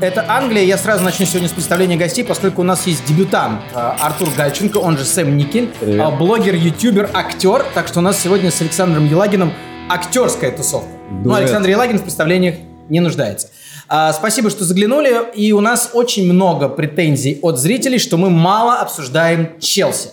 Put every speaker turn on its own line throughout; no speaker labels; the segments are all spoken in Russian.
Это Англия. Я сразу начну сегодня с представления гостей, поскольку у нас есть дебютант э, Артур Гальченко, он же Сэм Никель,
Привет.
э, блогер, ютубер, актер. Так что у нас сегодня с Александром Елагиным актерская тусовка. Ну. Александр Елагин в представлениях не нуждается. А, спасибо, что заглянули. И у нас очень много претензий от зрителей, что мы мало обсуждаем Челси.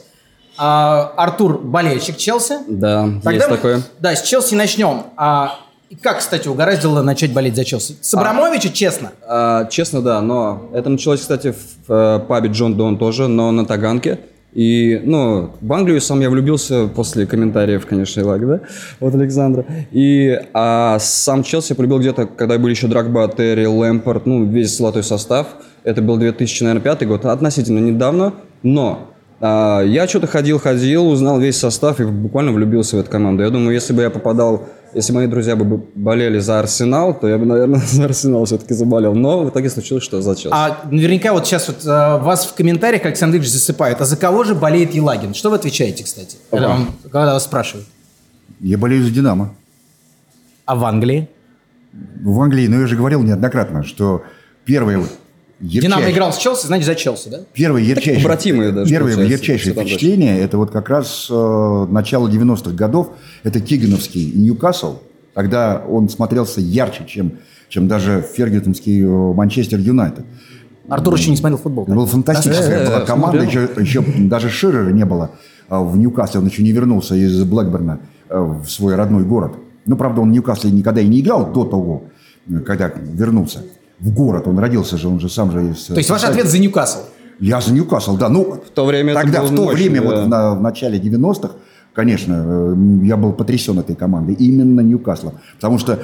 А, Артур болельщик Челси.
Да,
Тогда
есть
мы-
такое.
Да, с Челси начнем. А, и как, кстати, угораздило начать болеть за Челси? С Абрамовича, честно.
А, честно, да, но это началось, кстати, в э, пабе Джон Дон тоже, но на Таганке. И, ну, в Англию сам я влюбился после комментариев, конечно, Илага, да, от Александра. И а сам Челси я полюбил где-то, когда были еще Драгба, Терри, Лэмпорт, ну, весь золотой состав. Это был 2005 год, относительно недавно, но а, я что-то ходил-ходил, узнал весь состав и буквально влюбился в эту команду. Я думаю, если бы я попадал, если мои друзья бы болели за Арсенал, то я бы, наверное, за Арсенал все-таки заболел. Но в итоге случилось, что за Челси.
А наверняка вот сейчас вот э, вас в комментариях Александр Ильич засыпают. А за кого же болеет Елагин? Что вы отвечаете, кстати, когда, вам- когда вас спрашивают?
Я болею за «Динамо».
А в Англии?
В Англии, ну я же говорил неоднократно, что первое
Динамо играл с Челси, значит, за Челси, да?
первое ярчайшее,
даже,
первое ярчайшее впечатление, это вот как раз э, начало 90-х годов, это Кигановский Ньюкасл, тогда он смотрелся ярче, чем, чем даже фергютонский э, Манчестер Юнайтед.
Артур еще не смотрел футбол.
Это была фантастическая
Да,
была
да,
команда. Еще, еще даже Ширера не было а, в Ньюкасле. Он еще не вернулся из Блэкберна а, в свой родной город. Ну, правда, он в Ньюкасле никогда и не играл до того, э, когда вернулся в город. Он родился же, он же сам же из...
То есть ваш ответ за Ньюкасл?
Я за Ньюкасл, да. Ну,
В то время это
тогда,
было
в то
мощно,
время,
да.
вот на- в начале 90-х, конечно, э, я был потрясен этой командой. Именно Ньюкаслом. Потому что,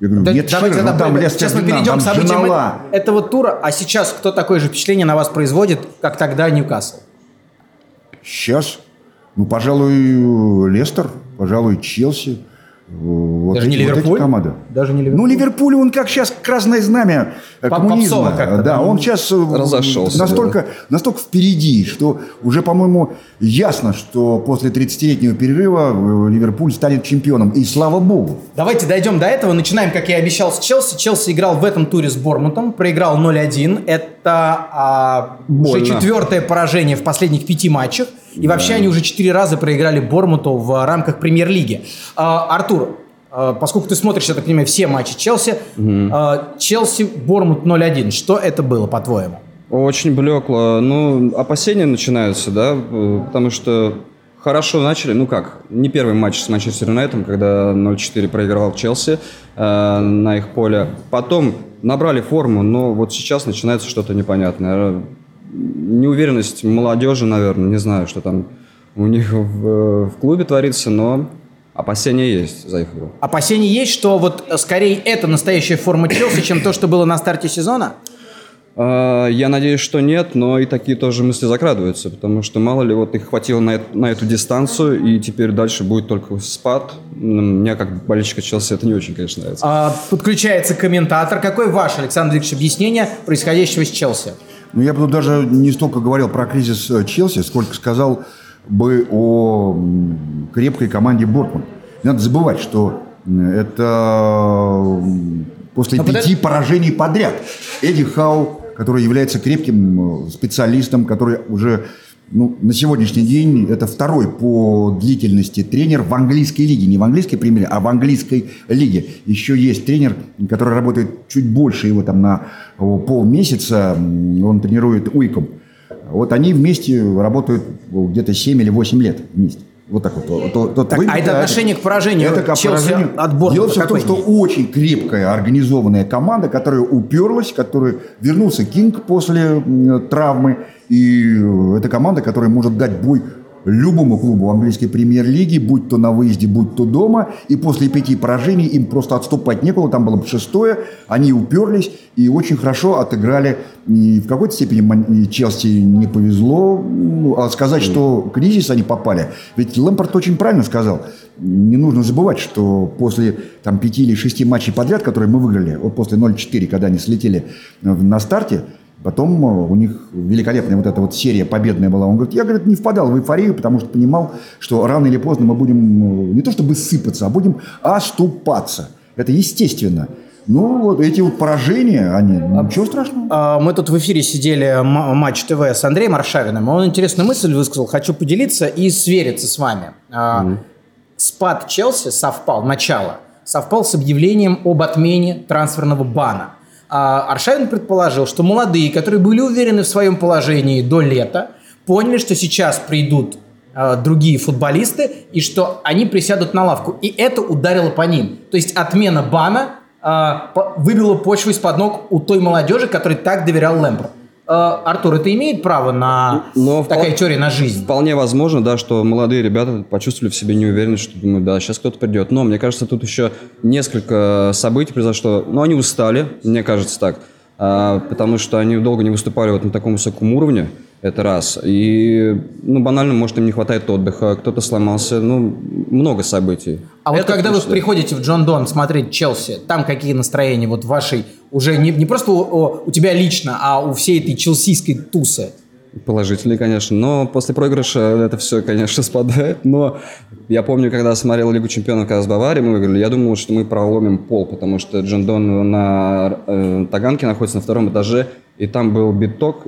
я говорю,
Да,
нет
давайте тогда
ну, там Лестер
сейчас мы перейдем к событиям этого тура. А сейчас кто такое же впечатление на вас производит, как тогда Ньюкасл?
Сейчас, ну, пожалуй, Лестер, пожалуй, Челси. Э, Вот
Даже не
эти, вот эти
Ливерпуль?
команды.
Даже не Ливерпуль?
Ну, Ливерпуль, он как сейчас красное знамя э, коммунизма.
попсово
да,
да.
он сейчас
Разошелся,
настолько, настолько впереди, что уже, по-моему, ясно, что после 30-летнего перерыва э, Ливерпуль станет чемпионом. И слава богу.
Давайте дойдем до этого. Начинаем, как я и обещал, с Челси. Челси играл в этом туре с Бормутом, проиграл 0-1. Это а, уже четвертое поражение в последних пяти матчах. И вообще они уже четыре раза проиграли Бормуту в а, рамках премьер-лиги. А, Артур, а, поскольку ты смотришь, я так понимаю, все матчи Челси, а, Челси, Бормут 0-1. Что это было, по-твоему?
Очень блекло. Ну, опасения начинаются, да, э, потому что хорошо начали, ну как, не первый матч с Манчестер Юнайтом, когда 0-4 проиграл Челси э, на их поле. Потом набрали форму, но вот сейчас начинается что-то непонятное. Неуверенность молодежи, наверное, не знаю, что там у них в, в клубе творится, но опасения есть за их игру.
Опасения есть, что вот э, скорее это настоящая форма Челси, чем то, что было на старте сезона?
А, Я надеюсь, что нет, но и такие тоже мысли закрадываются, потому что мало ли вот их хватило на, эт- на эту дистанцию, и теперь дальше будет только спад. Мне как болельщика Челси это не очень, конечно, нравится.
А, подключается комментатор. Какое ваше, Александр Викторович, объяснение происходящего с Челси?
Ну, я бы тут даже не столько говорил про кризис э, Челси, сколько сказал бы о крепкой команде Бортмунд. Не надо забывать, что м, это м, после
Но
пяти
подожди.
поражений подряд Эдди Хау, который является крепким э, специалистом, который уже ну, на сегодняшний день это второй по длительности тренер в английской лиге. Не в английской премьере, а в английской лиге. Еще есть тренер, который работает чуть больше его там на полмесяца. Он тренирует Уиком. Вот они вместе работают где-то 7 или 8 лет вместе. Вот так вот. То- то-
Так, а это отношение к поражению
это к поражению.
от Бортмута
Дело все в том, что очень крепкая, организованная команда, которая уперлась, которая вернулся Кинг после травмы. И э, это команда, которая может дать бой любому клубу английской премьер-лиги, будь то на выезде, будь то дома. И после пяти поражений им просто отступать некуда. Там было бы шестое. Они уперлись и очень хорошо отыграли. И в какой-то степени Челси не повезло. Ну, А сказать, что кризис они попали. Ведь Лэмпорт очень правильно сказал. Не нужно забывать, что после там, пяти или шести матчей подряд, которые мы выиграли, вот после 0-4, когда они слетели э, на старте, Потом э, у них великолепная вот эта вот серия победная была. Он говорит, я, говорит, не впадал в эйфорию, потому что понимал, что рано или поздно мы будем э, не то чтобы сыпаться, а будем оступаться. Это естественно. Ну, вот эти вот поражения, они, ничего страшного.
А, Мы тут в эфире сидели Матч ТВ с Андреем Аршавиным. Он интересную мысль высказал. Хочу поделиться и свериться с вами. А, Спад Челси совпал, начало, совпал с объявлением об отмене трансферного бана. А, Аршавин предположил, что молодые, которые были уверены в своем положении до лета, поняли, что сейчас придут а, другие футболисты и что они присядут на лавку. И это ударило по ним. То есть отмена бана по- выбила почву из-под ног у той молодежи, которой так доверял Лэмпорт. А, Артур, это имеет право на
Но
такая теория на жизнь?
Вполне возможно, да, что молодые ребята почувствовали в себе неуверенность, что думают, да, сейчас кто-то придет. Но мне кажется, тут еще несколько событий произошло. Но они устали, мне кажется так, А, потому что они долго не выступали вот на таком высоком уровне. Это раз. И, ну, банально, может, им не хватает отдыха, кто-то сломался, ну, много событий.
А вот
Это
когда вы приходите в Джон Дон смотреть Челси, там какие настроения вот вашей уже не, не просто у, у- у тебя лично, а у всей этой челсийской тусы?
Положительный, конечно. Но после проигрыша это все, конечно, спадает. Но я помню, когда смотрел Лигу Чемпионов, когда с Баварией мы выиграли, я думал, что мы проломим пол, потому что Джон Дон на э, Таганке находится на втором этаже, и там был биток,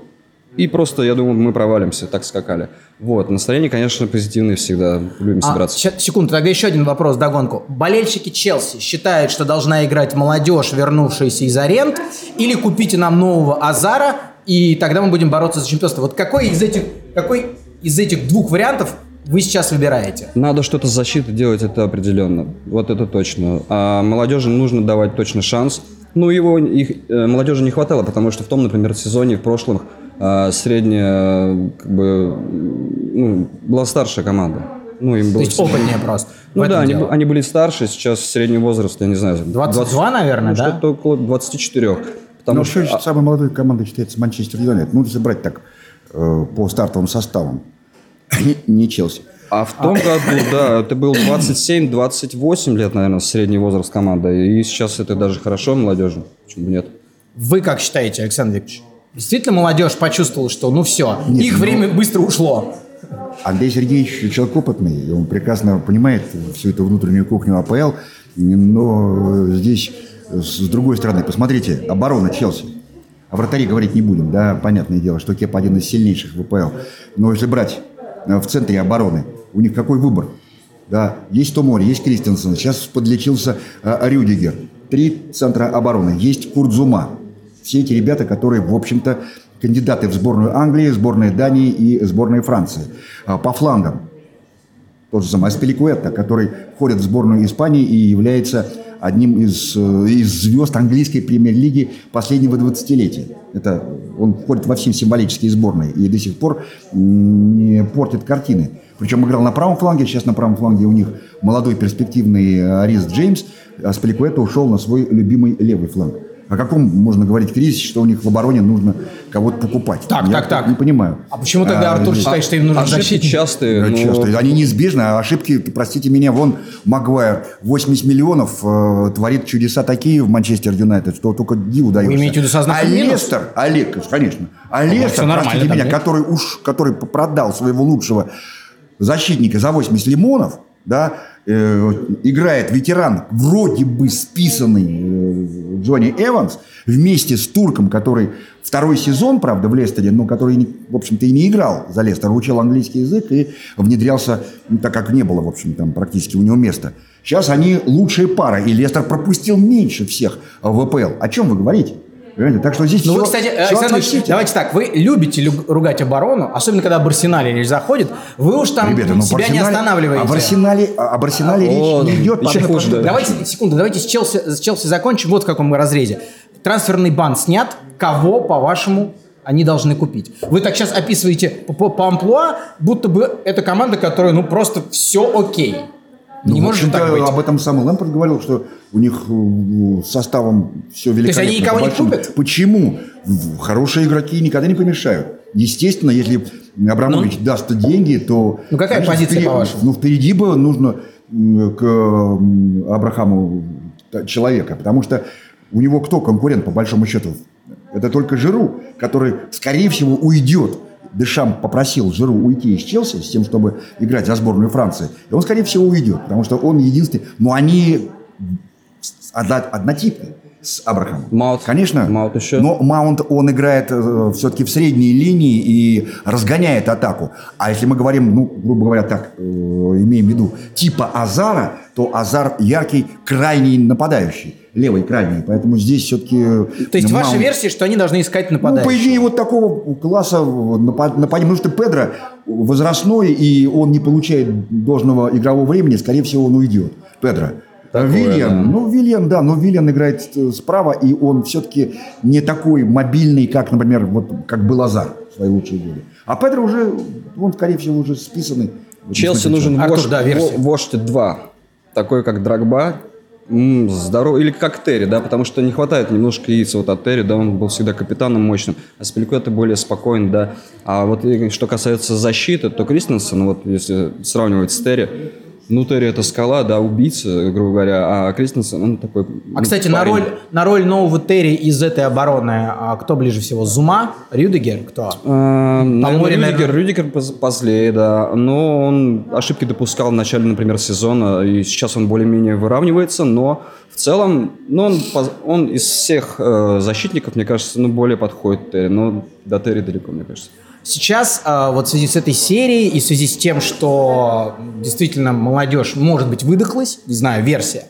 и просто, я думал, мы провалимся, так скакали. Вот, настроение, конечно, позитивное всегда, любим
А,
собираться.
ща- секунду, тогда еще один вопрос, догонку. Болельщики Челси считают, что должна играть молодежь, вернувшаяся из аренд, или купите нам нового Азара, и тогда мы будем бороться за чемпионство. Вот какой из этих, какой из этих двух вариантов вы сейчас выбираете?
Надо что-то с защитой делать, это определенно. Вот это точно. А молодежи нужно давать точно шанс. Ну, его их, э, молодежи не хватало, потому что в том, например, сезоне в прошлом э, средняя, как бы, ну, была старшая команда. Ну, им
То
было
есть
всего-
опытнее просто.
Ну да, они, они были старше, сейчас средний возраст, я не знаю.
22, наверное,
ну,
да?
Что-то около 24. Потому
Но
что...
что самой молодой командой считается Манчестер Юнайтед. Ну, если брать так э, по стартовым составам. Не, не Челси.
А в том году, да, это был 27-28 лет, наверное, средний возраст команды. И сейчас это даже хорошо молодежи. Почему бы нет?
Вы как считаете, Александр Викторович? Действительно молодежь почувствовала, что ну все,
Нет,
их
ну-
время быстро ушло.
Андрей Сергеевич человек опытный, и он прекрасно понимает всю эту внутреннюю кухню АПЛ, но здесь с другой стороны, посмотрите, оборона Челси. О вратаре говорить не будем, да, понятное дело, что Кеп один из сильнейших в АПЛ. Но если брать э, в центре обороны, у них какой выбор? Да, есть Томори, есть Кристенсен, сейчас подлечился э, Рюдигер. Три центра обороны, есть Курдзума. Все эти ребята, которые, в общем-то, кандидаты в сборную Англии, сборную Дании и сборную Франции. А По флангам тот же самый Аспиликуэта, который входит в сборную Испании и является одним из, э, из звезд английской премьер-лиги последнего 20-летия. Это, он входит во все символические сборные и до сих пор не портит картины. Причем играл на правом фланге, сейчас на правом фланге у них молодой перспективный э, Арис Джеймс, а Аспиликуэта ушел на свой любимый левый фланг. О каком можно говорить кризисе, что у них в обороне нужно кого-то покупать?
Так,
Я
так, так.
Не понимаю.
А почему тогда Артур
здесь-
считает, что им нужен
Ошибки
защитник?
частые.
да,
но-
часто. Они неизбежны, а ошибки, простите меня, вон Магуайр 80 миллионов э, творит чудеса такие в Манчестер Юнайтед, что только диву даешься.
имеете в виду со знаком
а? Лестер, Олег, конечно, а
всё
Лестер, простите
там,
меня,
нет?
который, уж, который продал своего лучшего защитника за 80 лимонов, да, э, играет ветеран, вроде бы списанный э, Джонни Эванс, вместе с турком, который второй сезон, правда, в Лестере, но который, в общем-то, и не играл за Лестер, учил английский язык и внедрялся, ну, так как не было, в общем, там практически у него места. Сейчас они лучшая пара, и Лестер пропустил меньше всех в ВПЛ. О чем вы говорите? Понимаете? Так что здесь
Ну
все,
вы, кстати,
все
Александр Ильич, давайте так, вы любите лю- ругать оборону, особенно когда об Арсенале речь заходит, вы уж там
Ребята, ну,
себя не останавливаете.
Об Арсенале, об Арсенале
О,
речь не идет.
еще хуже, да.
Давайте, секунду, давайте с Челси, с Челси закончим вот в каком разрезе. Трансферный бан снят, кого, по-вашему, они должны купить? Вы так сейчас описываете по, по, по амплуа, будто бы это команда, которая, ну, просто все окей.
Ну,
не может так быть.
Об этом сам Лэмпорт говорил, что у них э, составом все великолепно.
они никого не купят?
Почему? Хорошие игроки никогда не помешают. Естественно, если Абрамович даст деньги, то...
Ну, какая позиция,
впереди-
по-вашему?
Ну, впереди бы нужно к Абрахаму человека, потому что у него кто конкурент, по большому счету? Это только Жиру, который, скорее всего, уйдет. Дешам попросил Жиру уйти из Челси с тем, чтобы играть за сборную Франции. И он, скорее всего, уйдет, потому что он единственный... Но они одно- однотипны. С Абрахамом.
Маунт.
Конечно.
Маунт еще.
Но Маунт, он играет э, все-таки в средней линии и разгоняет атаку. А если мы говорим, ну, грубо говоря, так, э, имеем в виду, типа Азара, то Азар яркий, крайний нападающий. Левый крайний. Поэтому здесь все-таки...
То есть ваша версия, что они должны искать
Ну,
нападающего?
по идее, вот такого класса напад- нападения. Потому что Педро возрастной, и он не получает должного игрового времени, скорее всего, он уйдет. Педро.
Такое,
Вильян,
да.
ну, Вильян, да, но Вильян играет э, справа, и он все-таки не такой мобильный, как, например, вот как был Азар в свои лучшие годы. А Педро уже, он, скорее всего, уже списанный.
Челси нужен
Артур,
вождь,
да,
вождь 2. Такой, как Драгба. М, Здоров... Или как Терри, да, потому что не хватает немножко яиц вот от Терри, да, он был всегда капитаном мощным, а Спиликуэта более спокоен, да. А вот что касается защиты, то Кристенсен, вот если сравнивать с Терри, ну, Терри это скала, да, убийца, грубо говоря, а Кристенсен, он такой
А,
ну,
кстати, на
парень.
роль, на роль нового Терри из этой обороны а, кто ближе всего? Зума? Рюдегер? Кто?
А, наверное, Рюдигер,
наверное.
Рюдигер поз- позлее, да. Но он ошибки допускал в начале, например, сезона, и сейчас он более-менее выравнивается, но в целом, ну, он, он из всех э, защитников, мне кажется, ну, более подходит Терри, но до Терри далеко, мне кажется.
Сейчас, а, вот в связи с этой серией и в связи с тем, что действительно молодежь, может быть, выдохлась, не знаю, версия,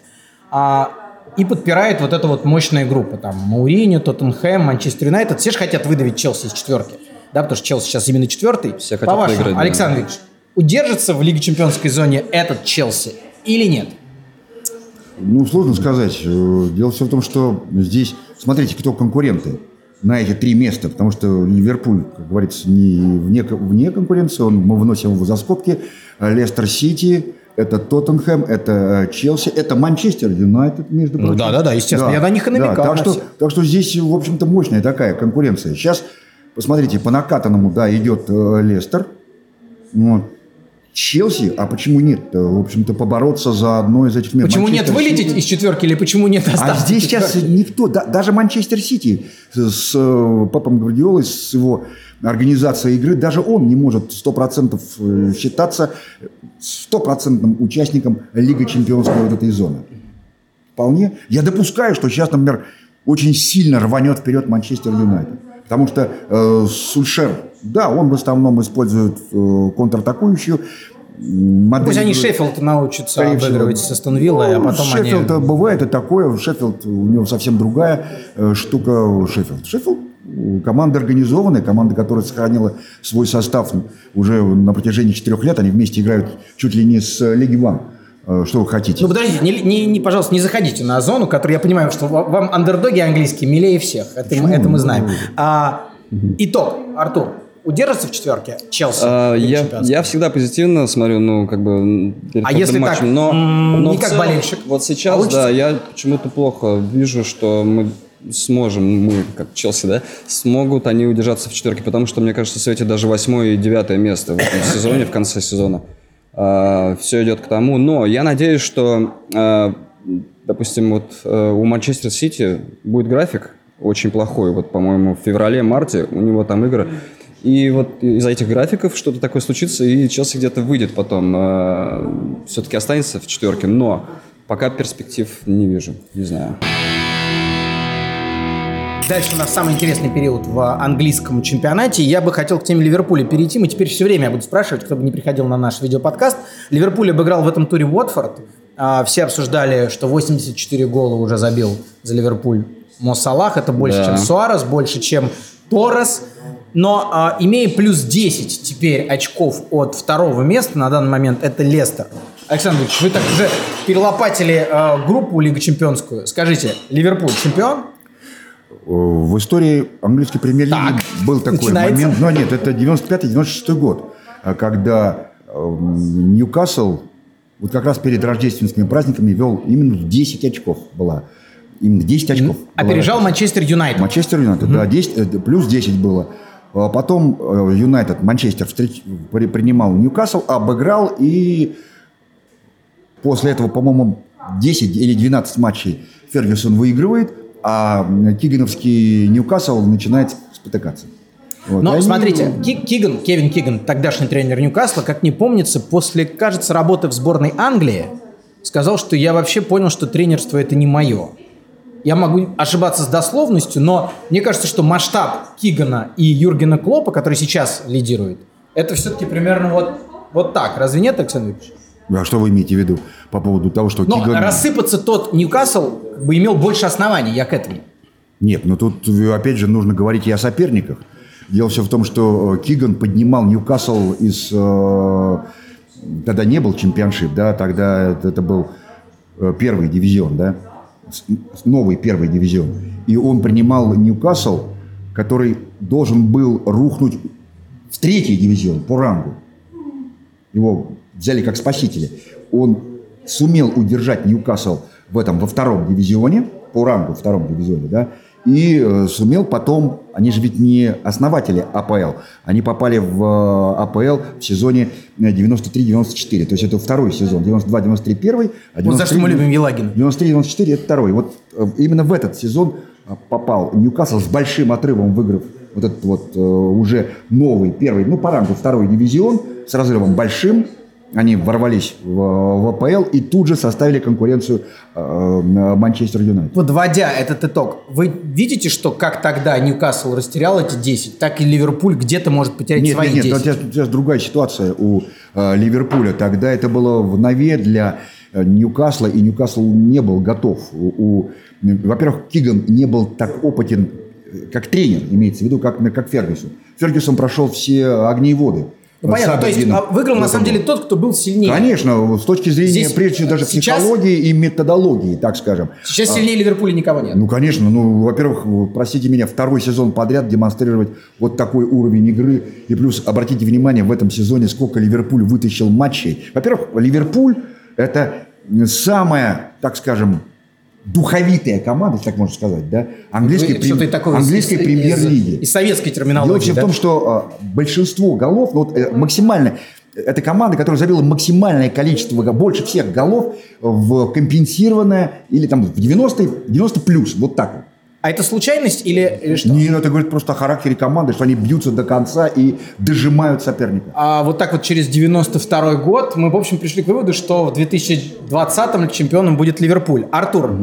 а, и подпирает вот эта вот мощная группа, там, Мауриньо, Тоттенхэм, Манчестер Юнайтед, все же хотят выдавить Челси из четверки, да, потому что Челси сейчас именно четвертый.
Все хотят
По-вашему,
выиграть, да.
Александр Викторович, удержится в Лиге Чемпионской зоне этот Челси или нет?
Ну, сложно сказать. Э, Дело все в том, что здесь, смотрите, кто конкуренты на эти три места, потому что Ливерпуль, как говорится, не вне, вне конкуренции, он, мы выносим его за скобки. Лестер Сити, это Тоттенхэм, это э, Челси, это Манчестер Юнайтед, между
Ну
прочим.
да-да-да, естественно, я на них и намекал,
так,
на
что, так что здесь, в общем-то, мощная такая конкуренция. Сейчас, посмотрите, по накатанному, да, идет э, Лестер, вот. Челси, а почему нет? В общем-то, побороться за одно из этих мест.
Почему нет
Манчестер
вылететь
Сити-
из четверки или почему нет
а
остаться
здесь
в
сейчас никто, да- даже Манчестер Сити с, э, Пепом Гвардиолой, с его организацией игры, даже он не может 100% э, считаться стопроцентным участником Лиги Чемпионской вот этой зоны. Вполне. Я допускаю, что сейчас, например, очень сильно рванет вперед Манчестер Юнайтед. Потому что э, Сульшер, да, он в основном использует э, контратакующую модель.
Пусть они. Шеффилд научатся
всего.
обыгрывать с Астон Виллой, а
Ну,
потом
Шеффилд
они...
бывает и такое. Шеффилд, у него совсем другая э, штука Шеффилд. Шеффилд э, команда организованная, команда, которая сохранила свой состав уже на протяжении четырех лет. Они вместе играют чуть ли не с э, Лиги One. Э, Что вы хотите?
Ну, подождите, не, не- не, пожалуйста, не заходите на зону, которую я понимаю, что ва- вам андердоги английские милее всех. Это, мы- это мы знаем. А, итог, Артур, удержится в четверке Челси?
А,
в
я, я всегда позитивно смотрю, ну, как бы,
А если
матчем,
так,
но, но
не
в
как
целом,
болельщик?
Вот сейчас,
Получится?
да, я почему-то плохо вижу, что мы сможем, мы, как Челси, да, смогут они удержаться в четверке, потому что, мне кажется, светит даже восьмое и девятое место в этом сезоне, в конце сезона. все идет к тому, но я надеюсь, что, а, допустим, вот э, у Манчестер Сити будет график очень плохой, вот, по-моему, в феврале-марте у него там игры, и вот из-за этих графиков что-то такое случится, и Челси где-то выйдет потом. все-таки останется в четверке, но пока перспектив не вижу, не знаю.
Дальше у нас самый интересный период в английском чемпионате. Я бы хотел к теме Ливерпуля перейти. Мы теперь все время я буду спрашивать, кто бы не приходил на наш видеоподкаст. Ливерпуль обыграл в этом туре Уотфорд. А, Все обсуждали, что 84 гола уже забил за Ливерпуль Мо Салах. Это больше,
Да.
чем Суарес, больше, чем Торрес. Но а, имея плюс 10 теперь очков от второго места на данный момент, это Лестер. Александр Ильич, вы так уже перелопатили а, группу Лигу Чемпионскую. Скажите, Ливерпуль чемпион?
В истории английской премьер-лиги был такой
начинается.
момент, но нет, это 95-96 год, а когда эм, Ньюкасл вот как раз перед рождественскими праздниками вел именно в 10 очков была. Именно 10 очков.
Опережал
разница.
Манчестер Юнайтед.
Манчестер Юнайтед, да, 10, э, плюс 10 было. А Потом э, Юнайтед, Манчестер встреч- при- принимал Ньюкасл, обыграл и после этого, по-моему, 10 или 12 матчей Фергюсон выигрывает, а Кигановский Ньюкасл начинает спотыкаться. Вот.
Но
они-
смотрите, Ки- Киган, Кевин Киган, тогдашний тренер Ньюкасла, как мне помнится, после, кажется, работы в сборной Англии, сказал, что я вообще понял, что тренерство это не мое. Я могу ошибаться с дословностью, но мне кажется, что масштаб Кигана и Юргена Клопа, который сейчас лидирует, это все-таки примерно вот, вот так. Разве нет, Александр Викторович?
А что вы имеете в виду по поводу того, что
Но
Киган...
рассыпаться тот Ньюкасл как бы имел больше оснований, я к этому.
Нет, ну тут опять же нужно говорить и о соперниках. Дело все в том, что э, Киган поднимал Ньюкасл из... э, Тогда не был чемпионшип, да, тогда это, был э, первый дивизион, да, новый первый дивизион. И он принимал Ньюкасл, который должен был рухнуть в третий дивизион по рангу. Его взяли как спасителя. Он сумел удержать Ньюкасл в этом во втором дивизионе, по рангу втором дивизионе, да, и э, сумел потом, они же ведь не основатели АПЛ, они попали в э, АПЛ в сезоне э, 93-94, то есть это второй сезон, 92-93 первый, а
Вот за что мы любим Елагина.
93-94 это второй. Вот э, именно в этот сезон э, попал Ньюкасл с большим отрывом, выиграв вот этот вот э, уже новый, первый, ну по рангу второй дивизион, с разрывом большим. Они ворвались в, в АПЛ и тут же составили конкуренцию э, Манчестер Юнайтед.
Подводя этот итог, вы видите, что как тогда Ньюкасл растерял эти 10, так и Ливерпуль где-то может потерять
Нет,
свои
нет, нет,
10?
у тебя, у тебя другая ситуация у э, Ливерпуля. Тогда это было в нове для э, Ньюкасла, и Ньюкасл не был готов. У, у- во-первых, Киган не был так опытен, э, как тренер, имеется в виду, как, как Фергюсон. Фергюсон прошел все огни и воды.
Ну, понятно, то есть а, выиграл на самом деле тот, кто был сильнее.
Конечно, с точки зрения,
Здесь,
прежде всего, даже
сейчас-
психологии и методологии, так скажем.
Сейчас сильнее Ливерпуля никого нет.
Ну, конечно. Ну, во-первых, простите меня, второй сезон подряд демонстрировать вот такой уровень игры. И плюс, обратите внимание, в этом сезоне сколько Ливерпуль вытащил матчей. Во-первых, Ливерпуль – это самая, так скажем, духовитая команда, если так можно сказать, да, английской, прем- английской премьер-лиги.
Из, советской
Дело
терминологии,
в
да?
том, что э, большинство голов, ну, вот, э, максимально, это команда, которая забила максимальное количество, больше всех голов в компенсированное, или там в 90, 90 плюс, вот так вот.
А это случайность или, или что?
Не, ну, это говорит просто о характере команды, что они бьются до конца и дожимают соперника.
А вот так вот через 92 год мы, в общем, пришли к выводу, что в 2020-м чемпионом будет Ливерпуль. Артур,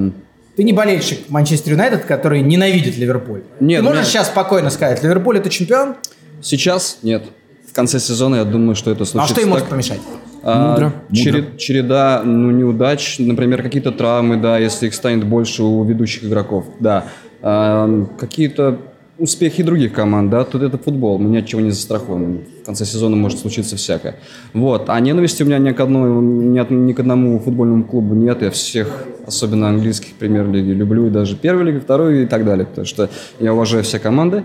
ты не болельщик Манчестер Юнайтед, который ненавидит Ливерпуль.
Нет,
ты
у
можешь
меня-
сейчас спокойно сказать, Ливерпуль это чемпион?
Сейчас нет. В конце сезона я думаю, что это
А
случится.
что им может помешать?
А,
Мудро.
черед- череда ну, неудач, например, какие-то травмы, да, если их станет больше у ведущих игроков, да. А, какие-то успехи других команд, да, тут это футбол, мы ни от чего не застрахованы. В конце сезона может случиться всякое. Вот. А ненависти у меня ни к, одной, ни, от- ни к одному футбольному клубу нет. Я всех, особенно английских премьер-лиги, люблю, даже первую лигу, вторую и так далее, потому что я уважаю все команды.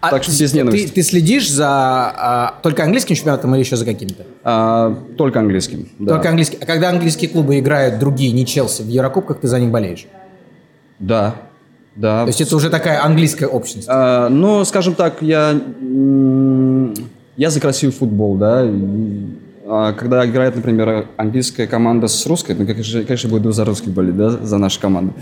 А
так что без
ты,
ненависти.
ты следишь за а, только английским чемпионатом или еще за каким-то?
А, только английским. да.
Только английский. А когда английские клубы играют другие, не Челси, в Еврокубках, ты за них болеешь?
Да. Да.
То есть это уже такая английская общность.
А, ну, скажем так, я, я за красивый футбол, да. а, когда играет, например, английская команда с русской, ну, конечно, конечно, буду за русский болеть, да, за нашу команду.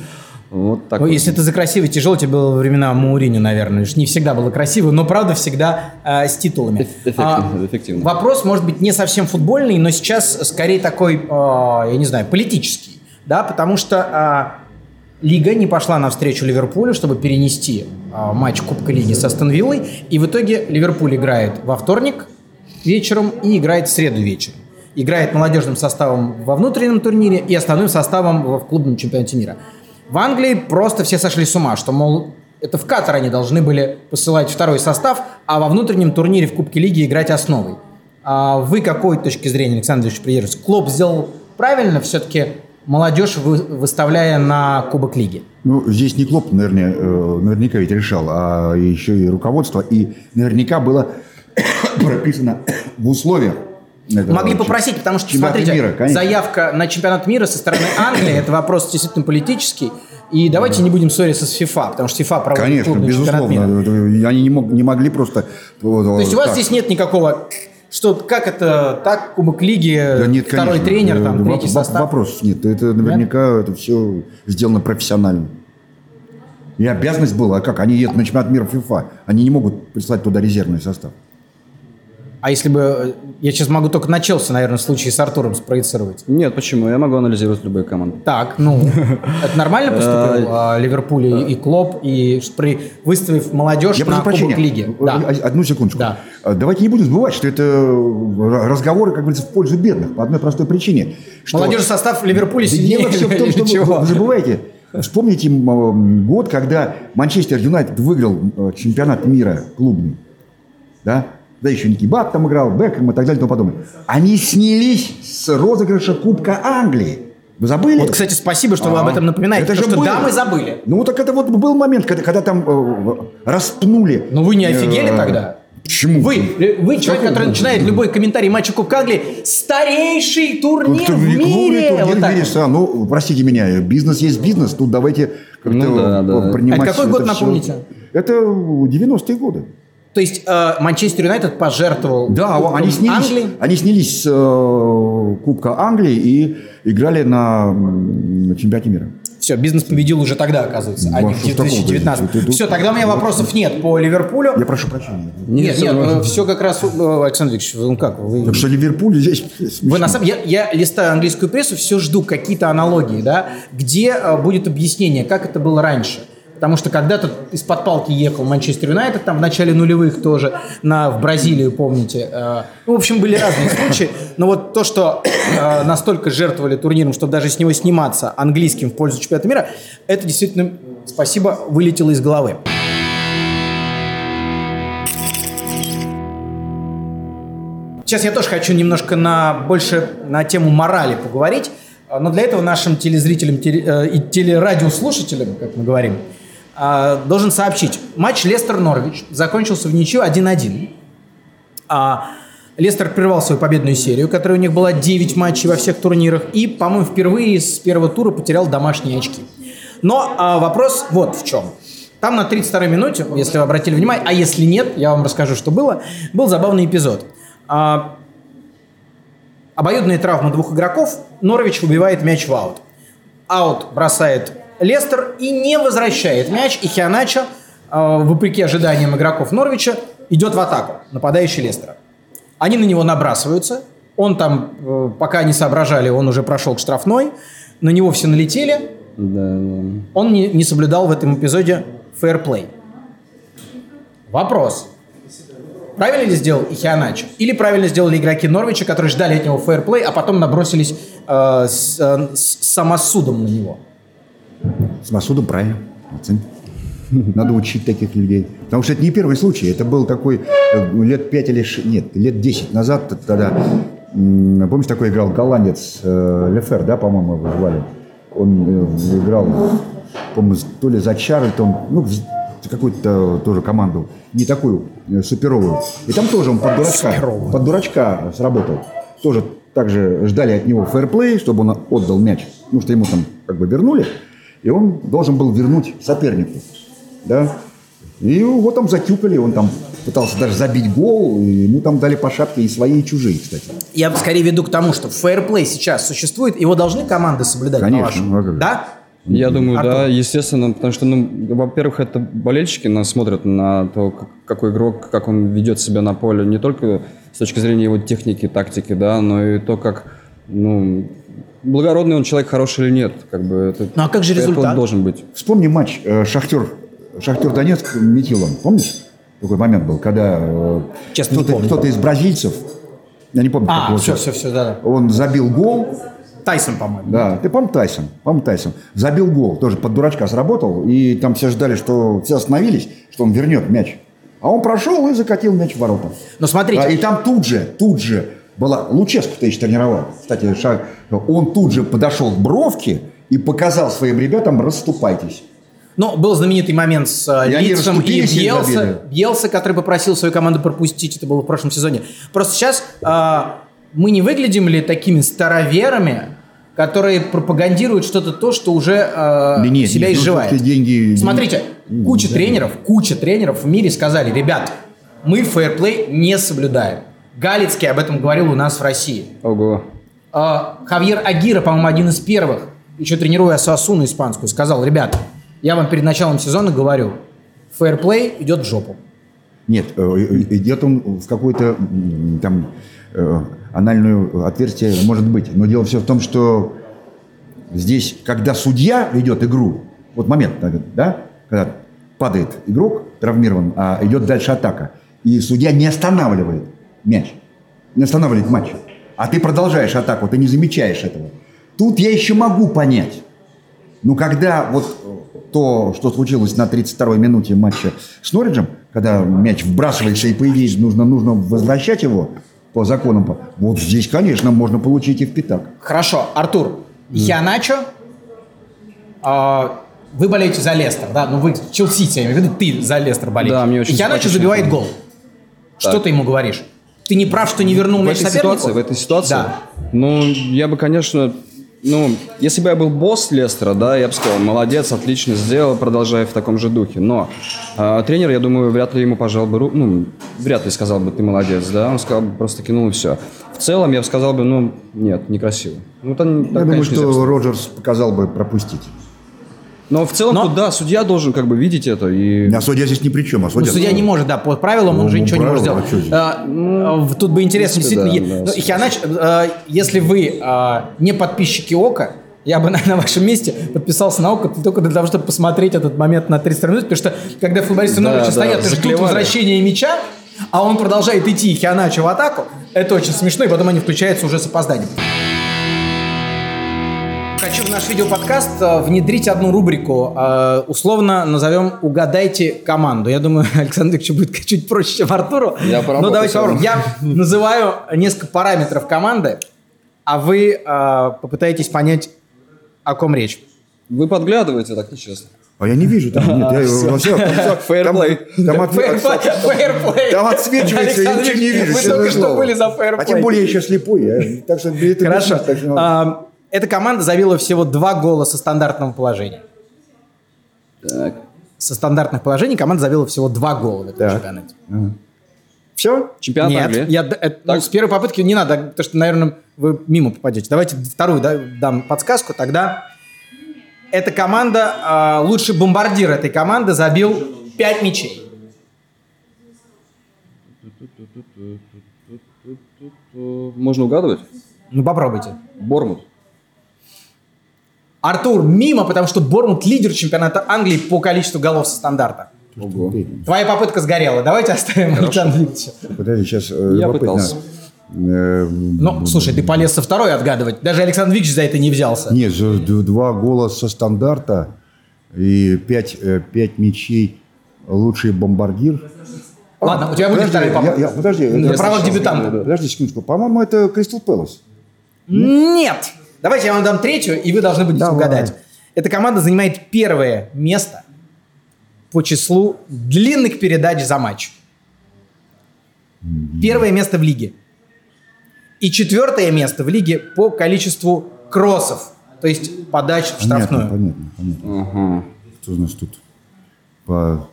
Вот так
Ну,
вот.
если ты за красивый, тяжело тебе было во времена Маурини, наверное. Не всегда было красиво, но правда всегда э, с титулами.
эффективно, эффективно.
Вопрос, может быть, не совсем футбольный, но сейчас скорее такой, э, я не знаю, политический. Да, потому что э, Лига не пошла навстречу Ливерпулю, чтобы перенести э, матч Кубка Лиги со Астон Виллой. И в итоге Ливерпуль играет во вторник вечером и играет в среду вечером. Играет молодежным составом во внутреннем турнире и основным составом в клубном чемпионате мира. В Англии просто все сошли с ума, что, мол, это в Катар они должны были посылать второй состав, а во внутреннем турнире в Кубке Лиги играть основой. А вы какой точки зрения, Александр Ильич, придерживаетесь? Клоп сделал правильно все-таки молодежь вы- выставляя на Кубок Лиги?
Ну, здесь не Клоп, наверное, э, наверняка ведь решал, а еще и руководство. И наверняка было прописано в условиях. этого
Могли попросить, потому что, смотрите,
мира, конечно.
заявка на чемпионат мира со стороны Англии, это вопрос действительно политический. И давайте не будем ссориться с FIFA, потому что FIFA проводит
Конечно, безусловно. Они не, мог- не могли просто...
То есть у вас здесь нет никакого, что как это так, Кубок Лиги,
Да нет,
второй
конечно.
тренер, там, третий состав?
Вопросов нет. Это наверняка это все сделано профессионально. И обязанность была, а как? Они едут на чемпионат мира ФИФА. Они не могут прислать туда резервный состав.
А если бы... э, Я сейчас могу только на Челси, наверное, в случае с Артуром спроецировать.
Нет, почему? Я могу анализировать любые команды.
Так, ну, это нормально поступил а, Ливерпуль и, Клоп, и выставив молодежь на Кубок. Лиги?
Э, Одну секундочку.
Да.
Э, Давайте не будем забывать, что это э, разговоры, как говорится, в пользу бедных. По одной простой причине.
Молодежный состав Ливерпуля сильнее
дело все в том, что
чего?
вы, забываете. Вспомните год, когда Манчестер Юнайтед выиграл э, чемпионат мира клубный. Да? Да еще Ники Бат там играл, Бекхэм и так далее и тому подобное. Они снялись с розыгрыша Кубка Англии. Вы забыли?
Вот, кстати, спасибо, что вы
А,
об этом напоминаете.
это же
что
было.
да, мы забыли.
Ну так это вот был момент, когда, когда там э, распнули.
Ну вы не офигели
э,
тогда?
Почему?
Вы, э, вы человек,
Какой?
который начинает любой комментарий матча Кубка Англии, старейший турнир в мире.
турнир
Вот
в
так
мире,
вот.
Са, ну, простите меня, бизнес есть бизнес, тут давайте как-то
Ну да, да.
принимать
А это какой год,
всё.
напомните?
Это 90-е годы.
То есть э, Манчестер Юнайтед пожертвовал
Да,
Кубком
они снялись,
Англии.
они снялись с э, Кубка Англии и играли на чемпионате мира.
Все, бизнес победил уже тогда, оказывается, а не в
что ж такого,
2019.
ты- ты-
Все, тогда у меня вопросов нет по Ливерпулю.
Я прошу прощения.
Нет, нет,
нормально.
все как раз, э, Александр Викторович, вы ну как? Вы,
Так что Ливерпуль здесь
вы на самом я, я листаю английскую прессу, все жду какие-то аналогии, да, где э, будет объяснение, как это было раньше. Потому что когда-то из-под палки ехал Манчестер Юнайтед, там в начале нулевых тоже, на, в Бразилию, помните. Э, ну, в общем, были разные случаи. Но вот то, что э, настолько жертвовали турниром, чтобы даже с него сниматься английским в пользу чемпионата мира, это действительно, спасибо, вылетело из головы. Сейчас я тоже хочу немножко на, больше на тему морали поговорить, а, но для этого нашим телезрителям теле- э, и телерадиослушателям, как мы говорим, должен сообщить. Матч Лестер-Норвич закончился в ничью 1-1. А, Лестер прервал свою победную серию, которая у них была 9 матчей во всех турнирах, и, по-моему, впервые с первого тура потерял домашние очки. Но а, вопрос вот в чем. Там на 32-й минуте, если вы обратили внимание, а если нет, я вам расскажу, что было, был забавный эпизод. А, обоюдные травмы двух игроков, Норвич выбивает мяч в аут. Аут бросает Лестер и не возвращает мяч, и Хианачо, э, вопреки ожиданиям игроков Норвича, идет в атаку, нападающий Лестера. Они на него набрасываются, он там, э, пока не соображали, он уже прошел к штрафной, на него все налетели,
Да, да.
он не, не соблюдал в этом эпизоде фэрплей. Вопрос. Правильно ли сделал Ихианачо? Или правильно сделали игроки Норвича, которые ждали от него фэрплей, а потом набросились э, с, э, с самосудом на него?
С Масудом правильно. Молодцы. Надо учить таких людей. Потому что это не первый случай. Это был такой э, лет пять или ш- нет, лет 10 назад тогда. Помнишь, такой играл голландец э, Лефер, да, по-моему, его звали. Он э, играл, по-моему, то ли за Чарльтон, ну, какую-то тоже команду, не такую суперовую. И там тоже он под дурачка,
Суперовую.
под дурачка сработал. Тоже также ждали от него фэрплей, чтобы он отдал мяч. Ну, что ему там как бы вернули. И он должен был вернуть сопернику. Да? И его там затюкали, он там пытался даже забить гол, и ему там дали по шапке и свои, и чужие, кстати.
Я скорее веду к тому, что фэрплей сейчас существует, его должны команды соблюдать,
Конечно?
Да?
Я думаю,
Артур?
да, естественно, потому что, ну, во-первых, это болельщики нас смотрят на то, как- какой игрок, как он ведет себя на поле, не только с точки зрения его техники, тактики, да, но и то, как, ну, благородный он человек, хороший или нет, как бы это.
Ну, а как же результат?
должен быть.
Вспомни матч э, Шахтер, Шахтер Донецк Метилом. Помнишь? Такой момент был, когда э,
Честно, не
кто-то,
помню.
кто-то из бразильцев, я не помню, как
А,
его
все, все, все, да, да.
он забил гол,
Тайсон, по-моему.
Да, ты помнишь Тайсон? По-моему, Тайсон. Забил гол, тоже под дурачка сработал, и там все ждали, что все остановились, что он вернет мяч. А он прошел и закатил мяч в ворота.
Но смотрите,
А, и там тут же, тут же была... Луческу-то еще тренировал. Кстати, он тут же подошел к бровке и показал своим ребятам «расступайтесь».
Ну, был знаменитый момент с э,
И они
Лицом и Бьелса. Бьелса, который попросил свою команду пропустить. Это было в прошлом сезоне. Просто сейчас э, мы не выглядим ли такими староверами, которые пропагандируют что-то то, что уже э,
Да нет,
себя
нет, ну,
изживает.
слушайте, деньги-
Смотрите, куча тренеров, куча тренеров в мире сказали, ребят, мы фэрплей не соблюдаем. Галицкий об этом говорил у нас в России.
Ого.
А, Хавьер Агира, по-моему, один из первых, еще тренируя Сосуну испанскую, сказал, ребята, я вам перед началом сезона говорю, фэрплей идет в жопу.
Нет, э, э, идет он в какое-то там э, анальное отверстие, может быть. Но дело все в том, что здесь, когда судья ведет игру, вот момент, да, когда падает игрок, травмирован, а идет дальше атака, и судья не останавливает мяч, не останавливает матч, а ты продолжаешь атаку, ты не замечаешь этого. Тут я еще могу понять. Но когда вот то, что случилось на 32-й минуте матча с Норриджем, когда мяч вбрасывается и по идее нужно, нужно возвращать его по законам, вот здесь, конечно, можно получить и в пятак.
Хорошо, Артур, Хианачо, а, вы болеете за Лестер, да? Ну, вы Челси, я имею в виду, ты за Лестер болеешь.
Да, мне очень
И Хианачо
симпатичен.
забивает гол. Что ты ему говоришь? Ты не прав, что не вернул
В
мяч
этой
сопернику?
ситуации, в этой ситуации,
Да.
ну, я бы, конечно, ну, если бы я был босс Лестера, да, я бы сказал, молодец, отлично сделал, продолжай в таком же духе. Но а, тренер, я думаю, вряд ли ему пожал бы руку, ну, вряд ли сказал бы, ты молодец, да, он сказал бы, просто кинул и все. В целом, я бы сказал бы, ну, нет, некрасиво. Ну, это, не- так,
Я думаю,
конечно, нельзя
что Роджерс показал бы пропустить.
Но в целом,
Но-
тут, да, судья должен как бы видеть это и...
А судья здесь ни при чем. А
Ну,
судья,
судья не может, да, по правилам он
Ну,
же
ну,
ничего не может
правила,
сделать.
а?
А, а, Тут бы интересно,
принципе,
действительно,
да,
е-
да,
ну, Хианач, э, если вы э, не подписчики ОКа, я бы на, на вашем месте подписался на ОКО только для того, чтобы посмотреть этот момент на 30 минут, потому что когда футболисты
Да,
Норвича
да,
стоят и ждут возвращения мяча, а он продолжает идти Хианачо в атаку, это очень смешно, и потом они включаются уже с опозданием. Хочу в наш видеоподкаст э, внедрить одну рубрику. э, Условно назовем «Угадайте команду». Я думаю, Александр Викторович будет чуть проще, чем Артуру.
Я поработаю
давайте попробуем. Я называю несколько параметров команды, а вы э, попытаетесь понять, о ком речь.
Вы подглядываете, так нечестно.
А я не вижу там. Нет, я, вообще, там,
Фейерплей.
там отсвечивается, я ничего не вижу.
Вы только что были за
А
фейерплей.
тем более я еще слепой. я- так что
Хорошо. Эта команда забила всего два гола со стандартного положения.
Так.
Со стандартных положений команда забила всего два гола в этом
Так.
чемпионате.
Все?
Чемпионат
Нет,
Англии.
я, это, ну, с первой попытки не надо, потому что, наверное, вы мимо попадете. Давайте вторую да, дам подсказку. Тогда эта команда, а, лучший бомбардир этой команды забил 5 мячей.
Можно угадывать?
Ну, попробуйте.
Бормут.
Артур, мимо, потому что Бормут лидер чемпионата Англии по количеству голов со стандарта.
Ого.
Твоя попытка сгорела. Давайте оставим Александра Викторовича.
Подожди, сейчас
Я пытался.
Ну, слушай, ты полез со второй отгадывать. Даже Александр Викторович за это не взялся.
Нет, два гола со стандарта и пять, э, пять мячей лучший бомбардир.
Ладно, у тебя будет
Подожди,
вторая попытка.
я- подожди,
правах дебютанта.
Подожди секундочку. По-моему, это Кристал Пэлас.
Нет! Давайте я вам дам третью, и вы должны будете
Давай.
угадать. Эта команда занимает первое место по числу длинных передач за матч. Первое место в лиге. И четвертое место в лиге по количеству кроссов, то есть подач в штрафную.
Понятно, понятно, понятно.
Ага.
Что нас тут? По...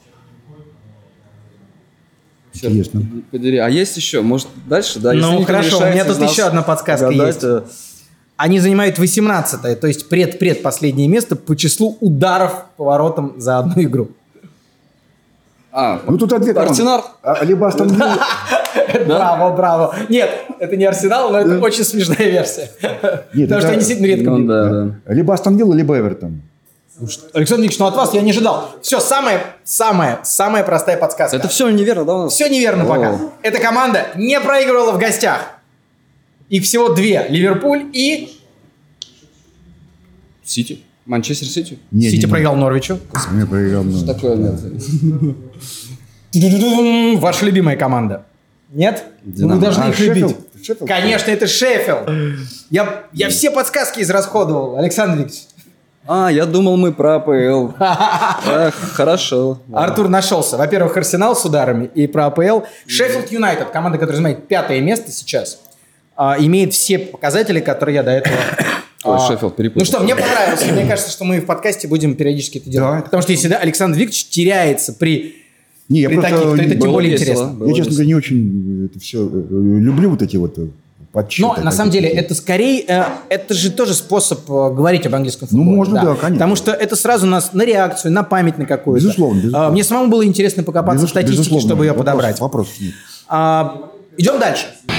Интересно.
Подери. А есть еще? Может, дальше? Да, если
Ну,
не
хорошо, у меня тут еще одна подсказка
угадать,
есть. Они занимают 18 то есть пред-предпоследнее место по числу ударов по воротам за одну игру.
А,
Ну тут ответ.
Арсенал.
А, Либо Астон Вилла.
Браво, браво. Нет, это не Арсенал, но это очень смешная версия. Потому что они действительно редко
ну.
Либо Астон Вилла, либо Эвертон.
Александр Николаевич, ну от вас я не ожидал. Все, самая, самая, самая простая подсказка.
Это все неверно, да?
Все неверно пока. Эта команда не проигрывала в гостях. Их всего две. Ливерпуль и
Сити. Манчестер Сити.
Не,
Сити
не, не.
проиграл Норвичу.
Я проиграл. ну.
Такое нет.
Ту-ду-ду-дум. Ваша любимая команда. Нет? Ну,
Динамо.
Вы должны
А,
их любить.
Шеффилд? Шеффилд?
Конечно, это Шеффилд. Я, я все подсказки израсходовал, Александр Викторович.
А, я думал, мы про АПЛ. Эх, хорошо.
Артур нашелся. Во-первых, Арсенал с ударами и про АПЛ. Шеффилд Юнайтед, команда, которая занимает пятое место сейчас, а, имеет все показатели, которые я до этого...
Ой,
а,
Шеффилд перепутал.
Ну что, мне понравилось. Мне кажется, что мы в подкасте будем периодически это делать.
Да.
Потому что если да, Александр Викторович теряется при,
Не, я
при
просто
таких, то это
не-
тем более
весело.
интересно.
Было
Я, честно говоря, не очень это все люблю вот эти вот э, подсчеты.
Но на самом деле это скорее, э, это же тоже способ э, говорить об английском
Ну,
футболе.
можно, да, конечно.
Потому что это сразу нас на реакцию, на память на какую-то.
Безусловно, безусловно.
А, Мне самому было интересно покопаться в
Безус-
статистике,
безусловно,
чтобы ее
вопрос-
подобрать.
Вопросов нет.
А, идем дальше. А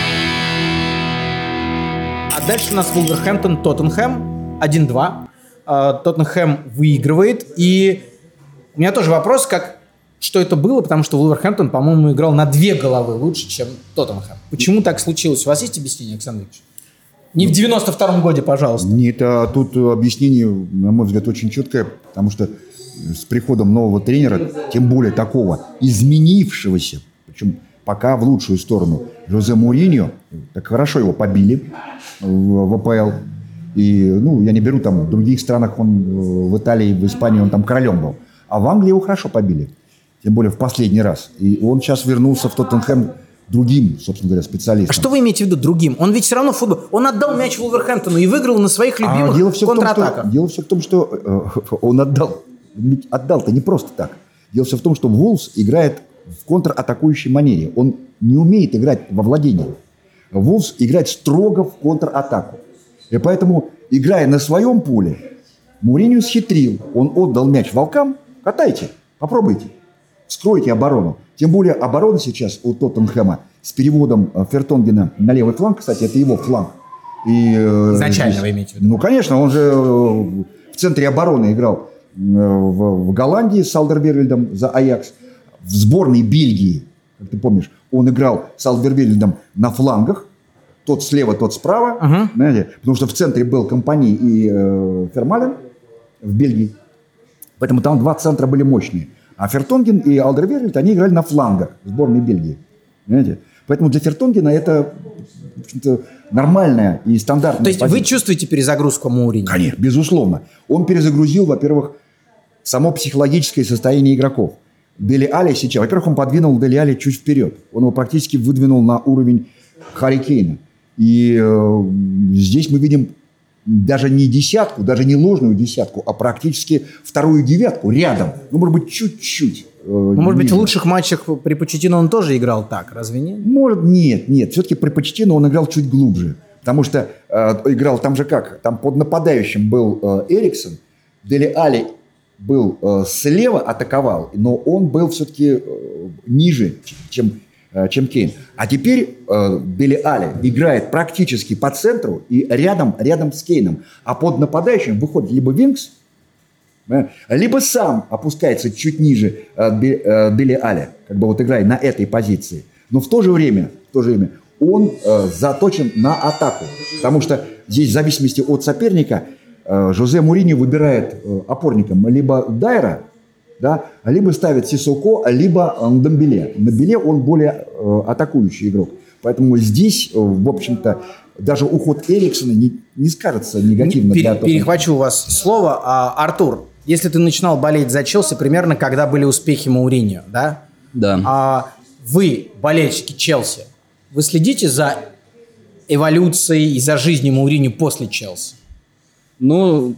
дальше у нас Вулверхэмптон, Тоттенхэм 1-2. А, Тоттенхэм выигрывает. И у меня тоже вопрос, как что это было, потому что Вулверхэмптон, по-моему, играл на две головы лучше, чем Тоттенхэм. Почему так случилось? У вас есть объяснение, Александр Ильич? Не в 92-м годе, пожалуйста.
Нет, а тут объяснение, на мой взгляд, очень четкое, потому что с приходом нового тренера, тем более такого изменившегося, причем пока в лучшую сторону, Жозе Мourinho, так хорошо его побили в, в АПЛ. И, ну, я не беру там, в других странах он, э, в Италии, в Испании он там королем был. А в Англии его хорошо побили. Тем более в последний раз. И он сейчас вернулся в Тоттенхэм другим, собственно говоря, специалистом.
А что вы имеете в виду другим? Он ведь все равно футбол. Он отдал мяч Вулверхэмптону и выиграл на своих любимых
А дело все, в том,
контратаках.
что, дело все в том, что э, он отдал. Отдал-то не просто так. Дело все в том, что Вулс играет в контратакующей манере. Он не умеет играть во владении. Вулс играет строго в контратаку. И поэтому, играя на своем поле, Мourinho схитрил. Он отдал мяч волкам. Катайте, попробуйте. Скройте оборону. Тем более оборона сейчас у Тоттенхэма с переводом э, Фертонгена на левый фланг. Кстати, это его фланг. И, э,
Изначально
здесь-
вы имеете в виду?
Ну, конечно, он же э, в центре обороны играл в, в Голландии с Алдерверльдом за Аякс. В сборной Бельгии, как ты помнишь, он играл с Алдерверльдом на флангах. Тот слева, тот справа. Знаете, потому что в центре был Компани и э, Фермален в Бельгии. Поэтому там два центра были мощные. А Фертонген и Алдерверльд, они играли на флангах сборной Бельгии. Понимаете? Поэтому для Фертонгена это нормальная и стандартная
То есть вы
позиция.
чувствуете перезагрузку Маурини?
Конечно, безусловно. Он перезагрузил, во-первых, само психологическое состояние игроков. Дели Али сейчас, во-первых, он подвинул Дели Али чуть вперед. Он его практически выдвинул на уровень Харри Кейна. И э, здесь мы видим даже не десятку, даже не ложную десятку, а практически вторую девятку рядом. Ну, может быть, чуть-чуть. э,
Ну, может быть, в лучших матчах при Почетино он тоже играл так, разве нет?
Может, нет, нет. Все-таки при Почтину он играл чуть глубже. Потому что э, играл там же как? Там под нападающим был э, Эриксон. Дели Али был э, слева, атаковал, но он был все-таки э, ниже, чем, э, чем Кейн. А теперь э, Дели Али играет практически по центру и рядом, рядом с Кейном. А под нападающим выходит либо Винкс, э, либо сам опускается чуть ниже э, Дели Али, как бы вот играя на этой позиции. Но в то же время, в то же время он заточен на атаку. Потому что здесь в зависимости от соперника Жозе Мурини выбирает э, опорником либо Дайра, да, либо ставит Сисоко, либо э, Ndembele. Ndembele он более э, атакующий игрок. Поэтому здесь, э, в общем-то, даже уход Эриксона не, не скажется негативно
Пере-
для Тоттенхэма.
перехвачу у вас слово. А, Артур, если ты начинал болеть за Челси, примерно когда были успехи Мауриньо, да?
Да.
А вы, болельщики Челси, вы следите за эволюцией и за жизнью Мауриньо после Челси?
Ну,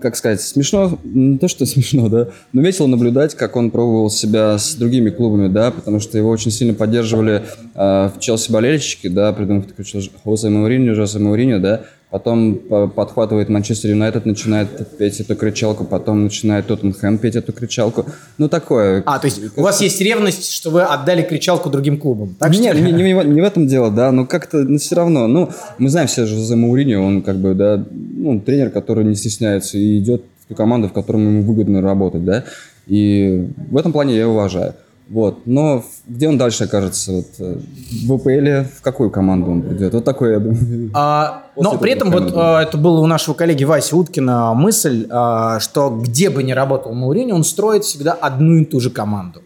как сказать, смешно, не то, что смешно, да, но весело наблюдать, как он пробовал себя с другими клубами, да, потому что его очень сильно поддерживали э, в Челси болельщики, да, придумав такой Хосе Мауриньо, Жосе Мауриньо, да, потом по- подхватывает Манчестер Юнайтед, начинает петь эту кричалку, потом начинает Тоттенхэм петь эту кричалку, ну, такое.
А, то есть у вас есть ревность, что вы отдали кричалку другим клубам? Так
Нет, не, не в- не в этом дело, да, но как-то ну, все равно. Ну, мы знаем все Жозе Мауриньо, он как бы, да, ну, тренер, который не стесняется и идет в ту команду, в которой ему выгодно работать, да, и в этом плане я его уважаю. Вот, но где он дальше окажется? Вот, э, в УПЛ в какую команду он придет? Вот такой, я думаю.
А, но при этом вот а, это было у нашего коллеги Васи Уткина мысль, а, что где бы ни работал Мауриньо, он строит всегда одну и ту же команду.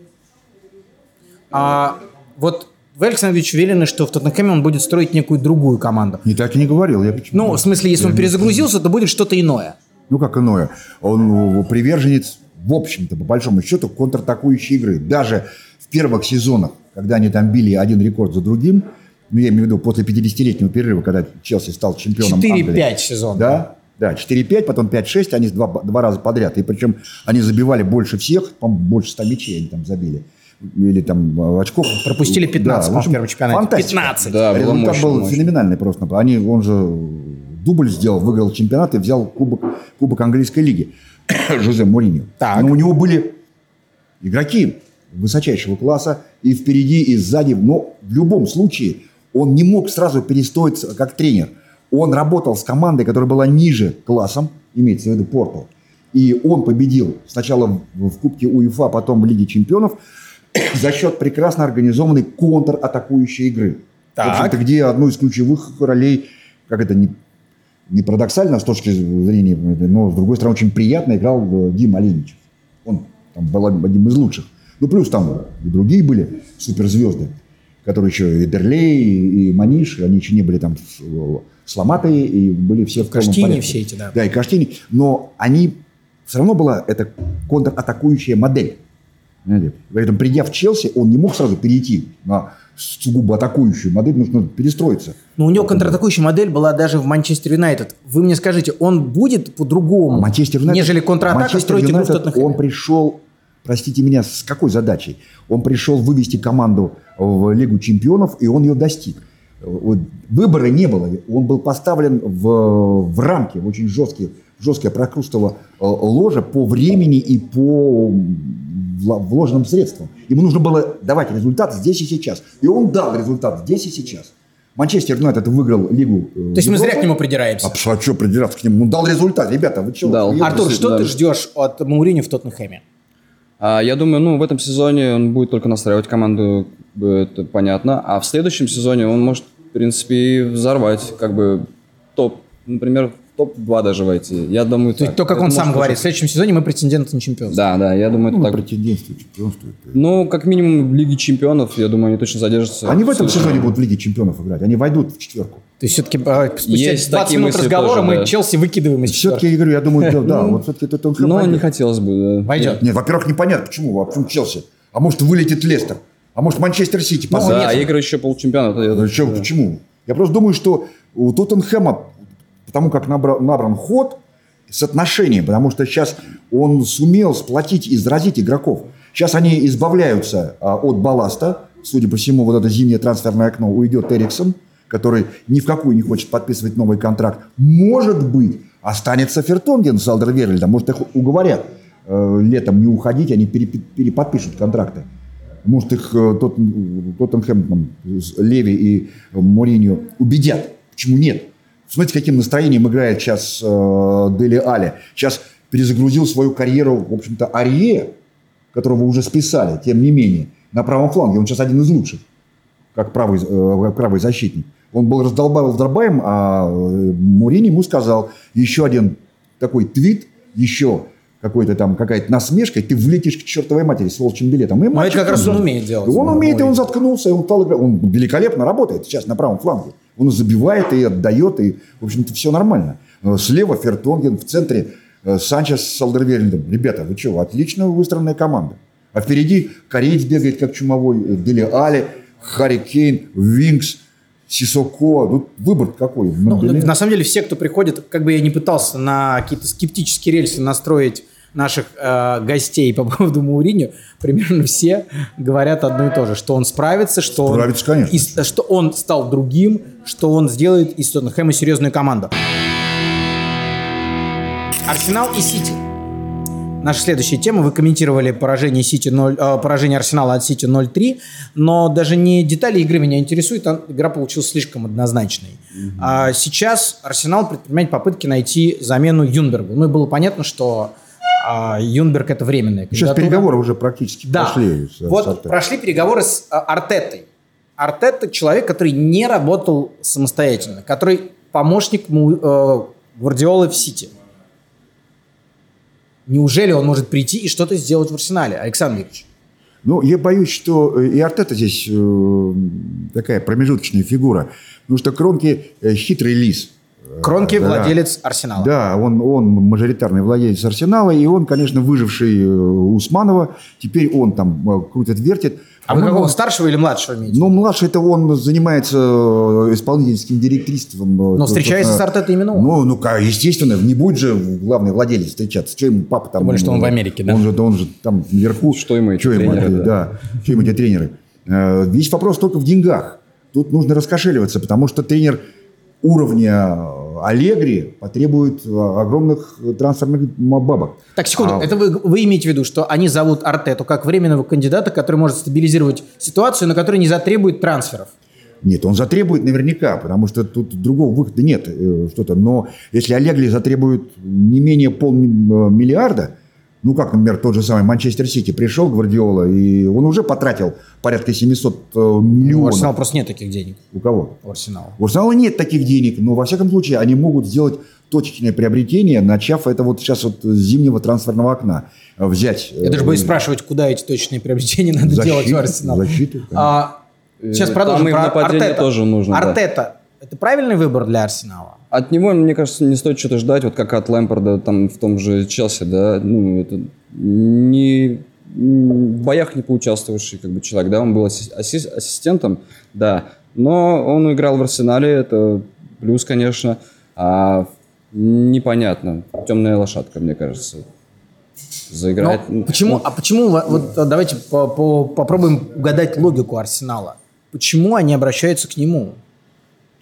А, вот вы, Александр Ильич, уверены, что в Тоттенхэме он будет строить некую другую команду?
Не так и не говорил. Я почему?
Ну, в смысле, если он перезагрузился, то будет что-то иное.
Ну, как иное. Он приверженец, в общем-то, по большому счету, контратакующей игры. Даже в первых сезонах, когда они там били один рекорд за другим, ну, я имею в виду после 50-летнего перерыва, когда Челси стал чемпионом Англии.
4-5 сезонов.
Да, да, 4-5, потом 5-6, они два, два раза подряд. И причем они забивали больше всех, по больше 100 мячей они там забили. или там э, очков.
Пропустили 15
в общем,
в первом чемпионате.
фантастика.
15.
Да,
Результат
мощно,
был
мощно.
феноменальный просто. Они, он же дубль сделал, выиграл чемпионат и взял кубок, кубок английской лиги. Жозе Мourinho.
Так.
Но у него были игроки высочайшего класса и впереди, и сзади. Но в любом случае он не мог сразу перестроиться как тренер. Он работал с командой, которая была ниже классом, имеется в виду Порту. И он победил сначала в, в Кубке УЕФА, потом в Лиге Чемпионов за счет прекрасно организованной контратакующей игры.
Так.
В общем-то, где одну из ключевых ролей, как это не, не парадоксально с точки зрения, но с другой стороны очень приятно играл э, Дима Оленичев. Он там был одним из лучших. Ну, плюс там и другие были суперзвезды, которые еще и Дерлей, и, Маниш, они еще не были там сломатые, и были все в
Каштини все эти, да.
Да, и Каштини. Но они, все равно была эта контратакующая модель. Понимаете? Поэтому, придя в Челси, он не мог сразу перейти на сугубо атакующую модель, нужно перестроиться.
Но у него контратакующая модель была даже в Манчестер Юнайтед. Вы мне скажите, он будет по-другому,
Манчестер Юнайтед,
нежели контратака
Манчестер
строить игру в
Юнайтед,
Тоттенхэме?
Он пришел, простите меня, с какой задачей? Он пришел вывести команду в Лигу чемпионов, и он ее достиг. Вот Выбора не было. Он был поставлен в, в рамки, в очень жесткие, жесткое прокрустово э, ложе по времени и по вложенным средствам. Ему нужно было давать результат здесь и сейчас. И он дал результат здесь и сейчас. Манчестер Юнайтед выиграл Лигу. э,
То есть мы зря к нему придираемся.
А что придираться к нему? Ну, дал результат. Ребята, вы что?
Дал.
Артур, что
Да.
ты ждешь от Маурини в Тоттенхэме?
А, я думаю, ну, в этом сезоне он будет только настраивать команду, бы это понятно. А в следующем сезоне он может, в принципе, и взорвать, как бы, топ, например, топ-2 даже войти. Я думаю,
То,
так.
то, как
Это
он сам говорит, в следующем сезоне мы претенденты на чемпионство.
Да, да, я думаю, это
Ну,
так.
претендентство, чемпионство. это-
Ну, как минимум, в Лиге Чемпионов, я думаю, они точно задержатся.
Они в этом сезоне будут в Лиге чемпионов играть. Они войдут в четверку.
То есть все-таки спустя
Есть
20
такие
минут разговора
тоже,
мы
да.
Челси выкидываем из
Все-таки,
четверки.
я говорю, я думаю, да, да, вот все-таки это Тоттенхэм
Но не
войдет.
хотелось бы, да.
Войдет.
Нет, во-первых, непонятно, почему, а почему Челси? А может, вылетит Лестер? А может, Манчестер Сити?
Ну,
да, игры еще полчемпионата.
Ну,
да.
Почему? Я просто думаю, что у Тоттенхэма, потому как набра- набран ход, соотношение, потому что сейчас он сумел сплотить и заразить игроков. Сейчас они избавляются а, от балласта. Судя по всему, вот это зимнее трансферное окно уйдет Эриксон, который ни в какую не хочет подписывать новый контракт. Может быть, останется Фертонген с Алдерверльдом. Может, их уговорят э, летом не уходить, они переподпишут контракты. Может, их э, Тот- Тоттенхэм, Леви и Мourinho убедят. Почему нет? Смотрите, каким настроением играет сейчас э, Дели Али. Сейчас перезагрузил свою карьеру, в общем-то, Арье, которого уже списали, тем не менее, на правом фланге. Он сейчас один из лучших, как правый, э, правый защитник. Он был раздолбаем, раздолбаем, а э, Мурини ему сказал еще один такой твит, еще какой-то там какая-то насмешка, и ты влетишь к чертовой матери с волчьим билетом. И матч
это как раз он умеет делать.
И он умеет, и он заткнулся, и он стал играть. Он великолепно работает сейчас на правом фланге. Он забивает, и отдает, и, в общем-то, все нормально. Слева Фертонген, в центре э, Санчес с Алдерверлендом. Ребята, вы что, отлично выстроенная команда. А впереди кореец бегает, как чумовой, э, Дели Али, Харри Кейн, Винкс, Сисоко. Тут выбор какой?
Ну, на самом деле все, кто приходит, как бы я не пытался на какие-то скептические рельсы настроить наших э, гостей по поводу Мауриньо, примерно все говорят одно и то же, что он справится, что, он,
Справится, конечно.
и- что он стал другим, что он сделает из Тоттенхэма серьезную команду. Арсенал и Сити. Наша следующая тема. Вы комментировали поражение, Сити 0, э, поражение Арсенала от Сити 0-3, но даже не детали игры меня интересуют, а игра получилась слишком однозначной. А сейчас Арсенал предпринимает попытки найти замену Юнбергу. Ну и было понятно, что а, Юнберг это временная
Сейчас переговоры уже практически
Да.
с- с
вот прошли переговоры с а, Артетой. Артета человек, который не работал самостоятельно, который помощник э, Гвардиолы в Сити. Неужели он может прийти и что-то сделать в Арсенале, Александр Викторович?
Ну, я боюсь, что э, и Артета здесь э, такая промежуточная фигура. Потому что Кронки э, хитрый лис.
Кронки
Да.
владелец Арсенала.
Да, он, он мажоритарный владелец Арсенала, и он, конечно, выживший э, Усманова. Теперь он там э, крутит, вертит.
А вы какого, старшего или младшего имеете?
Ну, младший это он занимается э, исполнительским директорством. э,
Но встречается с. Артетой именно он.
Ну, ну, ка- естественно, не будет же главный владелец встречаться. Что ему папа там?
Тем более, что он
э,
в Америке, да?
Он же, он же там наверху.
Что ему эти
Что ему
тренеры,
эти,
да.
да. Что ему эти тренеры? Э, Весь вопрос только в деньгах. Тут нужно раскошеливаться, потому что тренер уровня э, Аллегри потребует э, огромных э, трансферных бабок.
Так, секунду,
А-
это вы, вы имеете в виду, что они зовут Артету как временного кандидата, который может стабилизировать ситуацию, но который не затребует трансферов?
Нет, он затребует наверняка, потому что тут другого выхода нет э, что-то. Но если Аллегри затребует не менее полмиллиарда, ну как, например, тот же самый Манчестер Сити пришел Гвардиола, и он уже потратил порядка 700 э,
У
миллионов.
Арсенала просто нет таких денег.
У кого?
У Арсенала.
У Арсенала нет таких денег, но во всяком случае они могут сделать точечное приобретение, начав это вот сейчас вот с зимнего трансферного окна. Э, Взять...
Я даже боюсь спрашивать, куда эти точные приобретения надо
Защиту,
делать у Арсенала.
защиту, конечно.
А, сейчас
Э,
продолжим.
там и в
про Артета.
тоже нужно, да.
Артета – это правильный выбор для Арсенала?
От него, мне кажется, не стоит что-то ждать, вот как от Лэмпорда там в том же Челси, да, ну, это не в боях не поучаствовавший как бы человек, да, он был асси- асси- ассистентом, да, но он играл в Арсенале, это плюс, конечно, а непонятно, темная лошадка, мне кажется, заиграть.
Но
ну,
почему, а почему, во- вот а, давайте по- попробуем угадать логику Арсенала. Почему они обращаются к нему?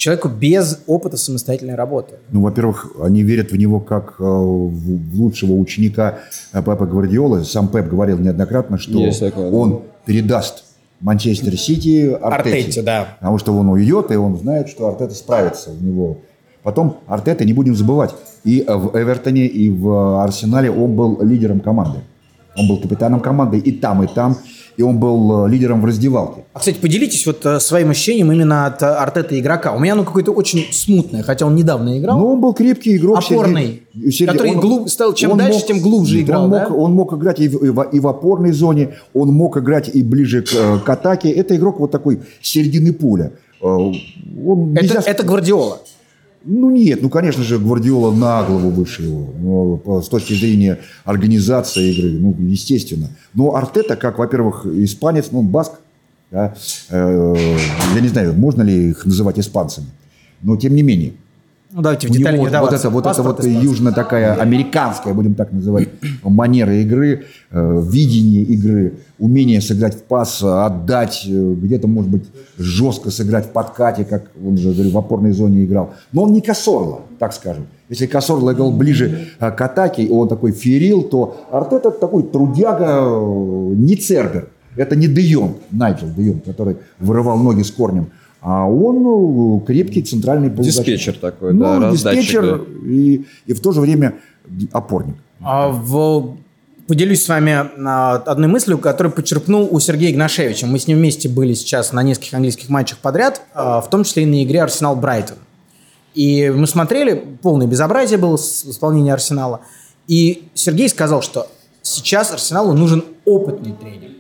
Человеку без опыта самостоятельной работы.
Ну, во-первых, они верят в него как э, в лучшего ученика э, Пепа Гвардиолы. Сам Пеп говорил неоднократно, что
такое, да.
он передаст Манчестер Сити Артете.
Артете, да.
Потому что он уйдет, и он знает, что Артета справится у него. Потом Артета, не будем забывать, и в Эвертоне, и в Арсенале он был лидером команды. Он был капитаном команды и там, и там. И он был э, лидером в раздевалке.
А, кстати, поделитесь вот э, своим ощущением именно от э, Артета игрока. У меня оно какое-то очень смутное, хотя он недавно играл.
Но он был крепкий игрок.
Опорный,
Сергей-
который глуб- стал- чем дальше, тем глубже
он
играл,
мог,
да?
Он мог играть и в, и в- и в опорной зоне, он мог играть и ближе к, э, к атаке. Это игрок вот такой середины поля. Э, Он
это,
нельзя-
это Гвардиола.
Ну нет, ну конечно же Гвардиола на голову выше его, с точки зрения организации игры, ну естественно. Но Артета, как, во-первых, испанец, ну баск, да, э, я не знаю, можно ли их называть испанцами, но тем не менее.
Ну, давайте в детали не
вот, это вот, это вот южно такая американская, будем так называть, манера игры, э, видение игры, умение сыграть в пас, отдать, э, где-то, может быть, жестко сыграть в подкате, как он же говорю, в опорной зоне играл. Но он не Косорло, так скажем. Если Косорло играл ближе э, к атаке, и он такой ферил, то Артета такой трудяга, не Цербер. Это не Де Йонг, Найджел Де Йонг, который вырывал ноги с корнем. А он ну, крепкий центральный полузащитник.
Диспетчер такой,
Ну,
да, раздатчик,
диспетчер и, и в то же время опорник.
А в- Поделюсь с вами а, одной мыслью, которую почерпнул у Сергея Игнашевича. Мы с ним вместе были сейчас на нескольких английских матчах подряд, а, в том числе и на игре Арсенал-Брайтон. И мы смотрели, полное безобразие было с исполнения Арсенала. И Сергей сказал, что сейчас Арсеналу нужен опытный тренер.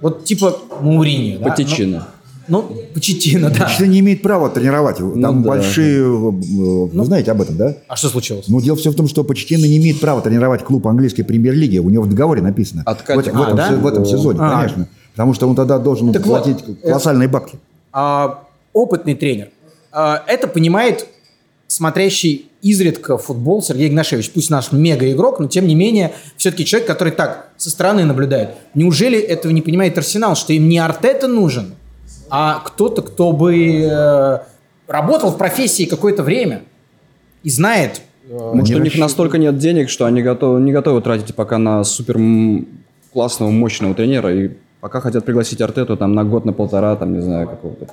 Вот типа Мауриньо. да?
Потечина.
Ну, ну, Почетина, да.
Что не имеет права тренировать. Там
Ну да.
большие... э, Вы знаете об этом, да?
А что случилось?
Ну, дело все в том, что Почтина не имеет права тренировать клуб английской премьер-лиги. У него в договоре написано.
Откатим.
В, в этом,
А, да?
се- в этом сезоне,
А.
конечно. Потому что он тогда должен
Так вот,
платить
э,
колоссальные бабки.
а, опытный тренер. А, это понимает смотрящий изредка футбол Сергей Игнашевич. Пусть наш мега-игрок, но тем не менее все-таки человек, который так со стороны наблюдает. Неужели этого не понимает Арсенал, что им не Артета нужен, а кто-то, кто бы э, работал в профессии какое-то время и знает... э,
Может,
Не
у них настолько нет денег, что они готовы, не готовы тратить пока на супер классного, мощного тренера, и пока хотят пригласить Артету там на год, на полтора, там, не знаю, какого-то.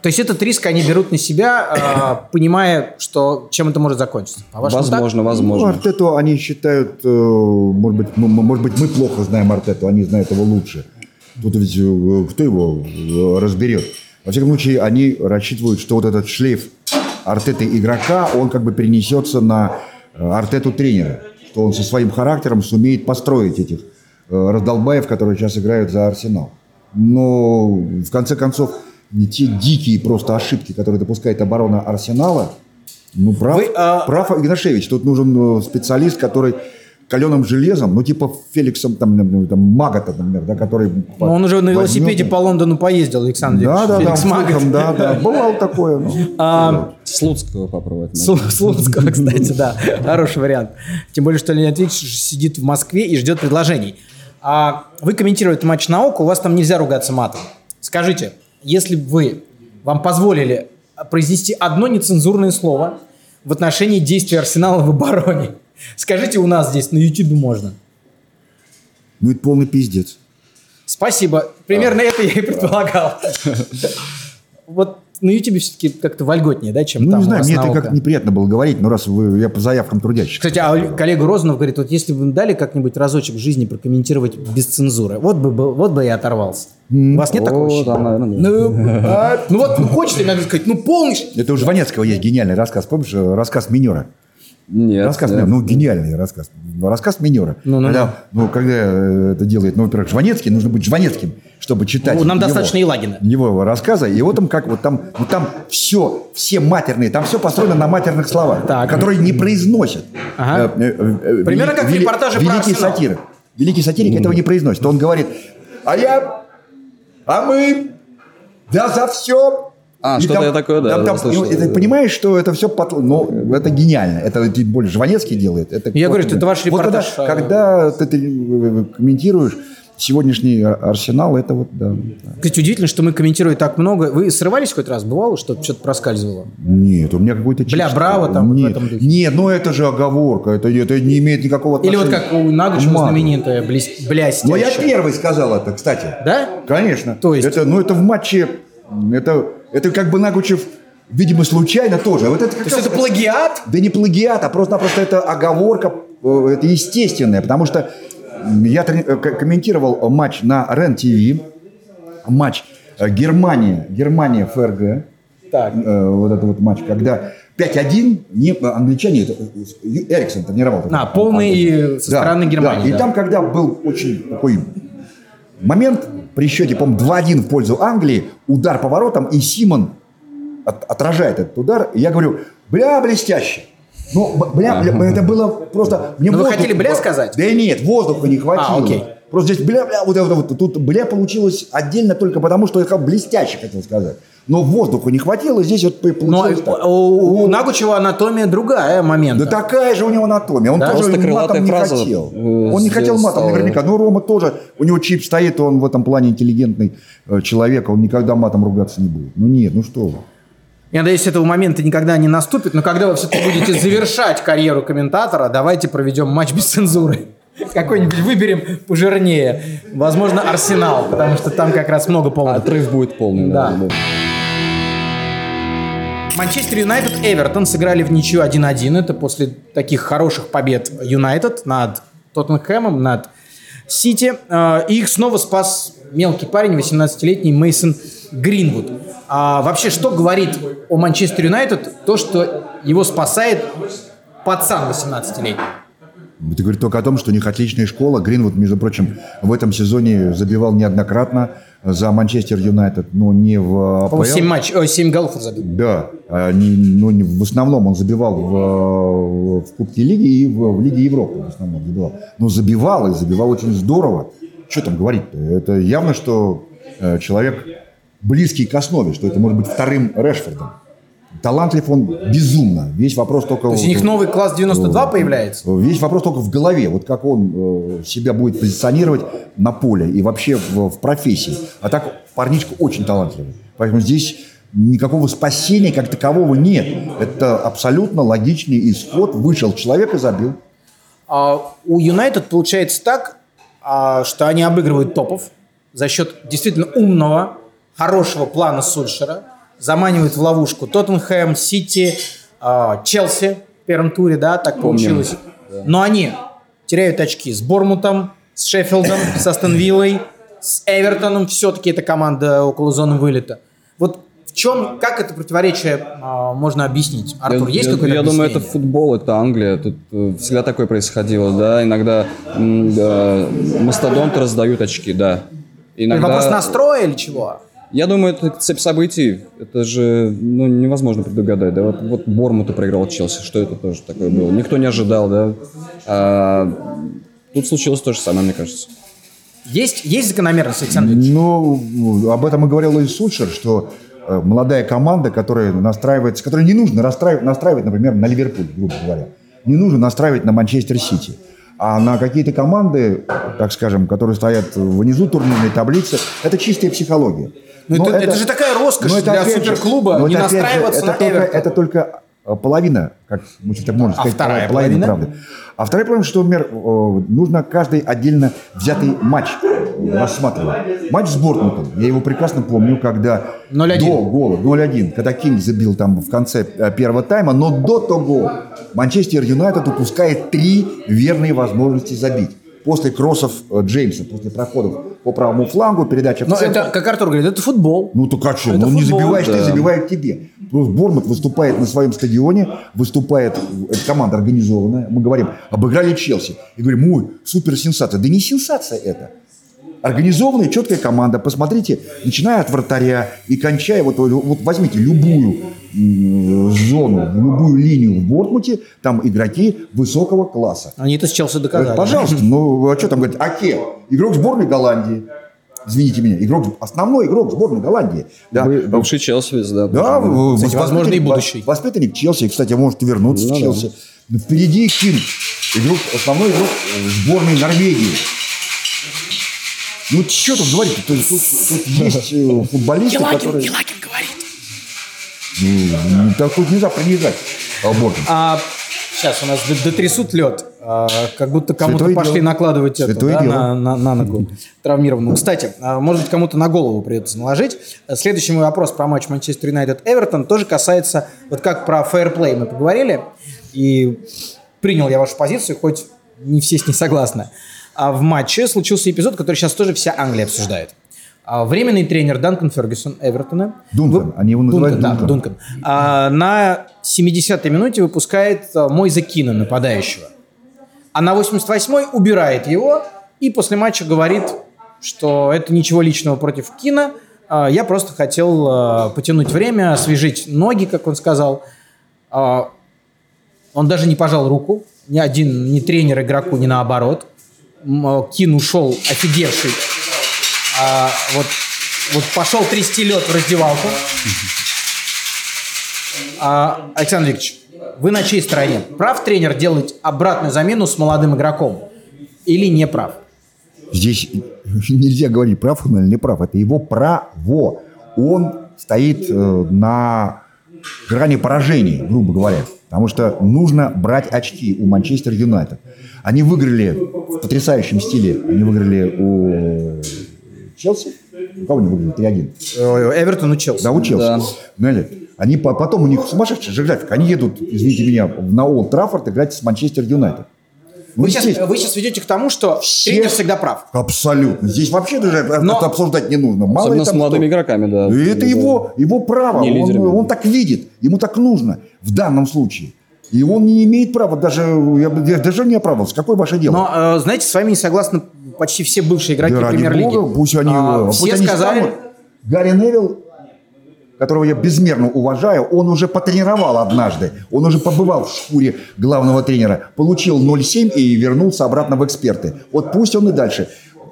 То есть этот риск они берут на себя, э, понимая, что чем это может закончиться. По-вашему, так?
Возможно,
Ну,
возможно.
Артету они считают, может быть, мы- может быть, мы плохо знаем Артету, они знают его лучше. Тут ведь э, кто его э, разберет? Во всяком случае, они рассчитывают, что вот этот шлейф Артеты игрока, он как бы перенесется на э, Артету тренера. Что он со своим характером сумеет построить этих раздолбаев, которые сейчас играют за Арсенал. Но в конце концов, не те дикие просто ошибки, которые допускает оборона Арсенала, ну, прав,
Вы, а-
прав Игнашевич. Тут нужен специалист, который каленым железом, ну типа Феликсом там, ну, там Магота, например, да, который...
Но он уже на велосипеде по Лондону поездил, Александр
Да, да,
Феликс
да,
Магот.
да, да, бывало такое. ну.
А,
Слуцкого попробовать.
Слу- Слуцкого, кстати, да. Хороший вариант. Тем более, что Леонид Ильич сидит в Москве и ждет предложений. А вы комментируете матч на око, у вас там нельзя ругаться матом. Скажите, если бы вы, вам позволили произнести одно нецензурное слово в отношении действий Арсенала в обороне, скажите, у нас здесь на YouTube можно.
Ну это полный пиздец.
Спасибо. Примерно это я и предполагал. Вот на YouTube все-таки как-то вольготнее, да, чем
Ну
там
не знаю, мне это как неприятно было говорить, но раз вы, я по заявкам трудящих.
Кстати, а коллега Розанов говорит, вот если бы вы дали как-нибудь разочек в жизни прокомментировать без цензуры, вот бы, был- вот бы я оторвался. У вас нет такого
да.
Ну, а, ну вот ну, хочется иногда сказать, ну полный...
Это у Жванецкого есть гениальный рассказ, помнишь, э, рассказ Минера?
Нет.
Рассказ,
нет.
Минера, ну, гениальный рассказ. Рассказ Минера.
Ну-ну-ну.
когда, ну, когда э, это делает, ну, во-первых, Жванецкий, нужно быть Жванецким, чтобы читать
Ну, нам
его-
достаточно Елагина.
Его рассказа, и вот там как вот там, ну, там все, все матерные, там все построено на матерных словах,
Так.
которые не произносят.
Ага.
Э, э, э,
Примерно как в репортаже про
Великий
Арсенал.
сатир. Великий сатирик этого не произносит. Он говорит, а я, а мы, да за все.
А, что-то я такое, да,
Там, там,
слышал.
ну, это, понимаешь, что это все, пот... ну, это гениально. Это тем более Жванецкий делает. Это
Я говорю,
просто-
это ваш
Вот
репортаж,
когда,
а-
когда ты, ты, э, комментируешь сегодняшний Арсенал, это вот, да.
Кстати, удивительно, что мы комментируем так много. Вы срывались хоть раз? Бывало, что что-то проскальзывало?
Нет, у меня какой-то...
Бля, браво там вот в
Нет,
этом духе.
нет, ну это же оговорка, это, это не имеет никакого
Или
отношения.
вот как у
мату.
знаменитая блес- блястящая.
Но я первый сказал это, кстати.
Да?
Конечно.
То есть?
Это, ну, это в матче, это, это как бы Нагучев, видимо, случайно тоже. Вот это
То есть это плагиат?
Да не плагиат, а просто-напросто это оговорка, э, это естественное, потому что я э, комментировал матч на РЕН-ТВ, матч э, Германия, Германия ФРГ,
Так.
э, вот этот вот матч, когда 5-1, не, англичане, это, Эриксон тренировал.
А, полный со стороны Германии,
И
да.
там, когда был очень такой момент при счете, по-моему, 2-1 в пользу Англии, удар поворотом, и Симон от- отражает этот удар, и я говорю, бля, блестяще. Ну, бля, бля, это было просто... Мне
Ну, вы
воздух-
хотели «бля» сказать?
Да нет, воздуха не хватило.
А, окей.
Просто здесь бля, бля, вот это вот. Тут бля получилось отдельно только потому, что я блестяще хотел сказать. Но воздуха не хватило, здесь вот
Но
получилось так.
у, у Нагучева анатомия другая момент.
Да такая же у него анатомия. Он
Да?
тоже матом не хотел. Он не хотел матом
стала.
наверняка. Ну, Рома тоже, у него чип стоит, он в этом плане интеллигентный э, человек, он никогда матом ругаться не будет. Ну нет, ну что вы.
Я надеюсь, этого момента никогда не наступит, но когда вы все-таки будете завершать карьеру комментатора, давайте проведем матч без цензуры. Какой-нибудь выберем пожирнее. Возможно, Арсенал, потому что там как раз много поводов.
Отрыв будет полный.
Да. Манчестер Юнайтед, Эвертон сыграли в ничью 1-1. Это после таких хороших побед Юнайтед над Тоттенхэмом, над Сити. И их снова спас мелкий парень, 18-летний Мейсон Гринвуд. А вообще, что говорит о Манчестер Юнайтед то, что его спасает пацан 18-летний?
Это говорит только о том, что у них отличная школа. Гринвуд, между прочим, в этом сезоне забивал неоднократно за Манчестер Юнайтед, но не в АПЛ.
По-моему, 7 матч, о, 7 голов он забил.
Да, а не- ну, не- в основном он забивал в, в Кубке Лиги и в, в Лиге Европы в основном забивал. Но забивал и забивал очень здорово. Что там говорить-то? Это явно, что э, человек близкий к основе, что это может быть вторым Решфордом. Талантлив он безумно. Весь вопрос только...
То есть у них новый класс 92 появляется?
Весь вопрос только в голове. Вот как он э, себя будет позиционировать на поле и вообще в, в профессии. А так парничка очень талантливый. Поэтому здесь никакого спасения как такового нет. Это абсолютно логичный исход. Вышел человек и забил.
А у Юнайтед получается так, а, что они обыгрывают топов за счет действительно умного, хорошего плана Сульшера, заманивают в ловушку Тоттенхэм, Сити, а, Челси в первом туре, да, так получилось. Но они теряют очки с Бормутом, с Шеффилдом, с Астон Виллой, с Эвертоном. Все-таки это команда около зоны вылета. Вот в чем, как это противоречие а, можно объяснить? Артур,
я,
есть
я-
какое-то
я думаю, это
объяснение?
футбол, это Англия. Тут э, всегда такое происходило, да. Иногда да, мастодонты раздают очки, да. Иногда...
Вопрос настроя или чего?
Я думаю, это цепь событий. Это же ну, невозможно предугадать. Да? Вот, вот Бормуту проиграл Челси. Что это тоже такое было? Никто не ожидал, да? А, тут случилось то же самое, мне кажется.
Есть, есть закономерность, Александр Ильич?
Ну, об этом и говорил Луис Сульшер, что э, молодая команда, которая настраивается, которой не нужно настраивать, настраивать, например, на Ливерпуль, грубо говоря. Не нужно настраивать на Манчестер Сити. А на какие-то команды, так скажем, которые стоят внизу турнирной таблицы, это чистая психология.
Ну, это, это же такая роскошь
но это
для
же-
суперклуба
но
не
это опять же,
настраиваться
это
на
только,
Эвертон.
это только половина, как мы так можно
А
сказать,
вторая
половина,
половина?
правды. А вторая половина, что, например, э, нужно каждый отдельно взятый матч рассматривать. Матч с Бортмутом, я его прекрасно помню, когда
0:1.
до гола, 0-1, когда Кинг забил там в конце э, первого тайма, но до того Манчестер Юнайтед упускает три верные возможности забить. После кроссов э, Джеймса, после проходов по правому флангу, передача в
Но
центр.
это, как Артур говорит, это футбол.
Ну так а что?
Это
Ну не
футбол,
забиваешь ты,
да.
забивают тебе. Просто Бормут выступает на своем стадионе, выступает, это команда организованная. Мы говорим, обыграли Челси. И говорим, ой, супер сенсация. Да не сенсация это. Организованная, четкая команда. Посмотрите, начиная от вратаря и кончая, вот, вот возьмите любую зону, любую линию в Бортмуте, там игроки высокого класса.
Они это с Челси доказали.
Пожалуйста, ну а что там говорить? Аке, игрок сборной Голландии. Извините меня, игрок, основной игрок сборной Голландии. Да,
Бывший Челси, да.
да, в-
Кстати, возможно, и будущий.
Воспитанник Челси, кстати, может вернуться
Ну
в
да.
Челси. Но впереди Кин, игрок, основной игрок э, сборной Норвегии. Ну, что тут говорить? Тут, тут- тут есть э, футболисты, которые...
Елагин говорит.
Так тут нельзя принижать Албортон.
А, сейчас у нас дотрясут лед. А, как будто кому-то
Святое
пошли
дело.
накладывать это да, на, на- на ногу травмированную. Кстати, а, может быть, кому-то на голову придется наложить. Следующий мой вопрос про матч Манчестер Юнайтед Эвертон тоже касается, вот как про фейерплей мы поговорили, и принял я вашу позицию, хоть не все с ней согласны. А в матче случился эпизод, который сейчас тоже вся Англия обсуждает. А, Временный тренер Данкан Фергюсон Эвертона.
Дункан,
вы-
они его называют
Дункан, да,
Дункан.
Дункан. А, на 70-й минуте выпускает а, Мойза Кина, нападающего. А на 88-й убирает его и после матча говорит, что это ничего личного против Кина. а, Я просто хотел а, потянуть время, освежить ноги, как он сказал. А, Он даже не пожал руку. Ни один, ни тренер игроку, ни наоборот. А, Кин ушел офигевший. А, вот, вот пошел трясти лед в раздевалку. А, Александр Викторович, вы на чьей стороне? Прав тренер делать обратную замену с молодым игроком? Или не прав?
Здесь нельзя говорить, прав он или не прав. Это его право. Он стоит э, на грани поражения, грубо говоря. Потому что нужно брать очки у Манчестер Юнайтед. Они выиграли в потрясающем стиле. Они выиграли у Челси. У кого они выиграли? 3-1.
Э, Эвертон учился.
Да, у Челси.
Да.
Они по- потом у них сумасшедший же график. Они едут, извините меня, на Олд Траффорд играть с Манчестер Юнайтед.
Вы сейчас,
естественно.
вы сейчас ведете к тому, что тренер всегда прав.
Абсолютно. Здесь вообще даже
Но-
это обсуждать не нужно. Мало
Особенно
ли
с
там
молодыми
кто.
игроками, да.
И это
Да.
его, его право.
Не
Он, он так видит. Ему так нужно в данном случае. И он не имеет права, даже, я, даже не оправдывался. Какое ваше дело?
Но, э, знаете, с вами не согласны почти все бывшие игроки
Да
премьер-лиги.
пусть они,
А,
пусть
все
они
сказали,
станут. Гарри Невилл, которого я безмерно уважаю, он уже потренировал однажды. Он уже побывал в шкуре главного тренера. Получил 0,7 и вернулся обратно в эксперты. Вот пусть он и дальше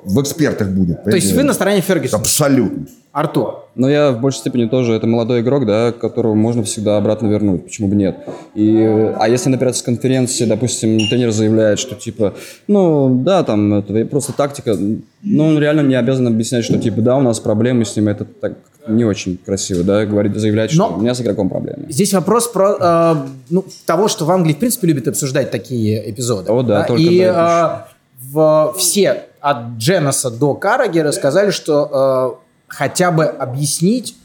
в экспертах будет.
то есть вы на стороне Фергюсона.
Абсолютно.
Артур.
Но я в большей степени тоже, это молодой игрок, да, которого можно всегда обратно вернуть, почему бы нет. И, а если на пресс-конференции, допустим, тренер заявляет, что типа, ну, да, там, это просто тактика, но он реально не обязан объяснять, что типа, да, у нас проблемы с ним, это так не очень красиво, да, говорить, заявлять, что
Но-
у меня с игроком проблемы.
Здесь вопрос про э, ну, того, что в Англии, в принципе, любят обсуждать такие эпизоды.
О, да, только
И
да,
э, в- все, от Дженнеса до Каррагера, сказали, что э, хотя бы объяснить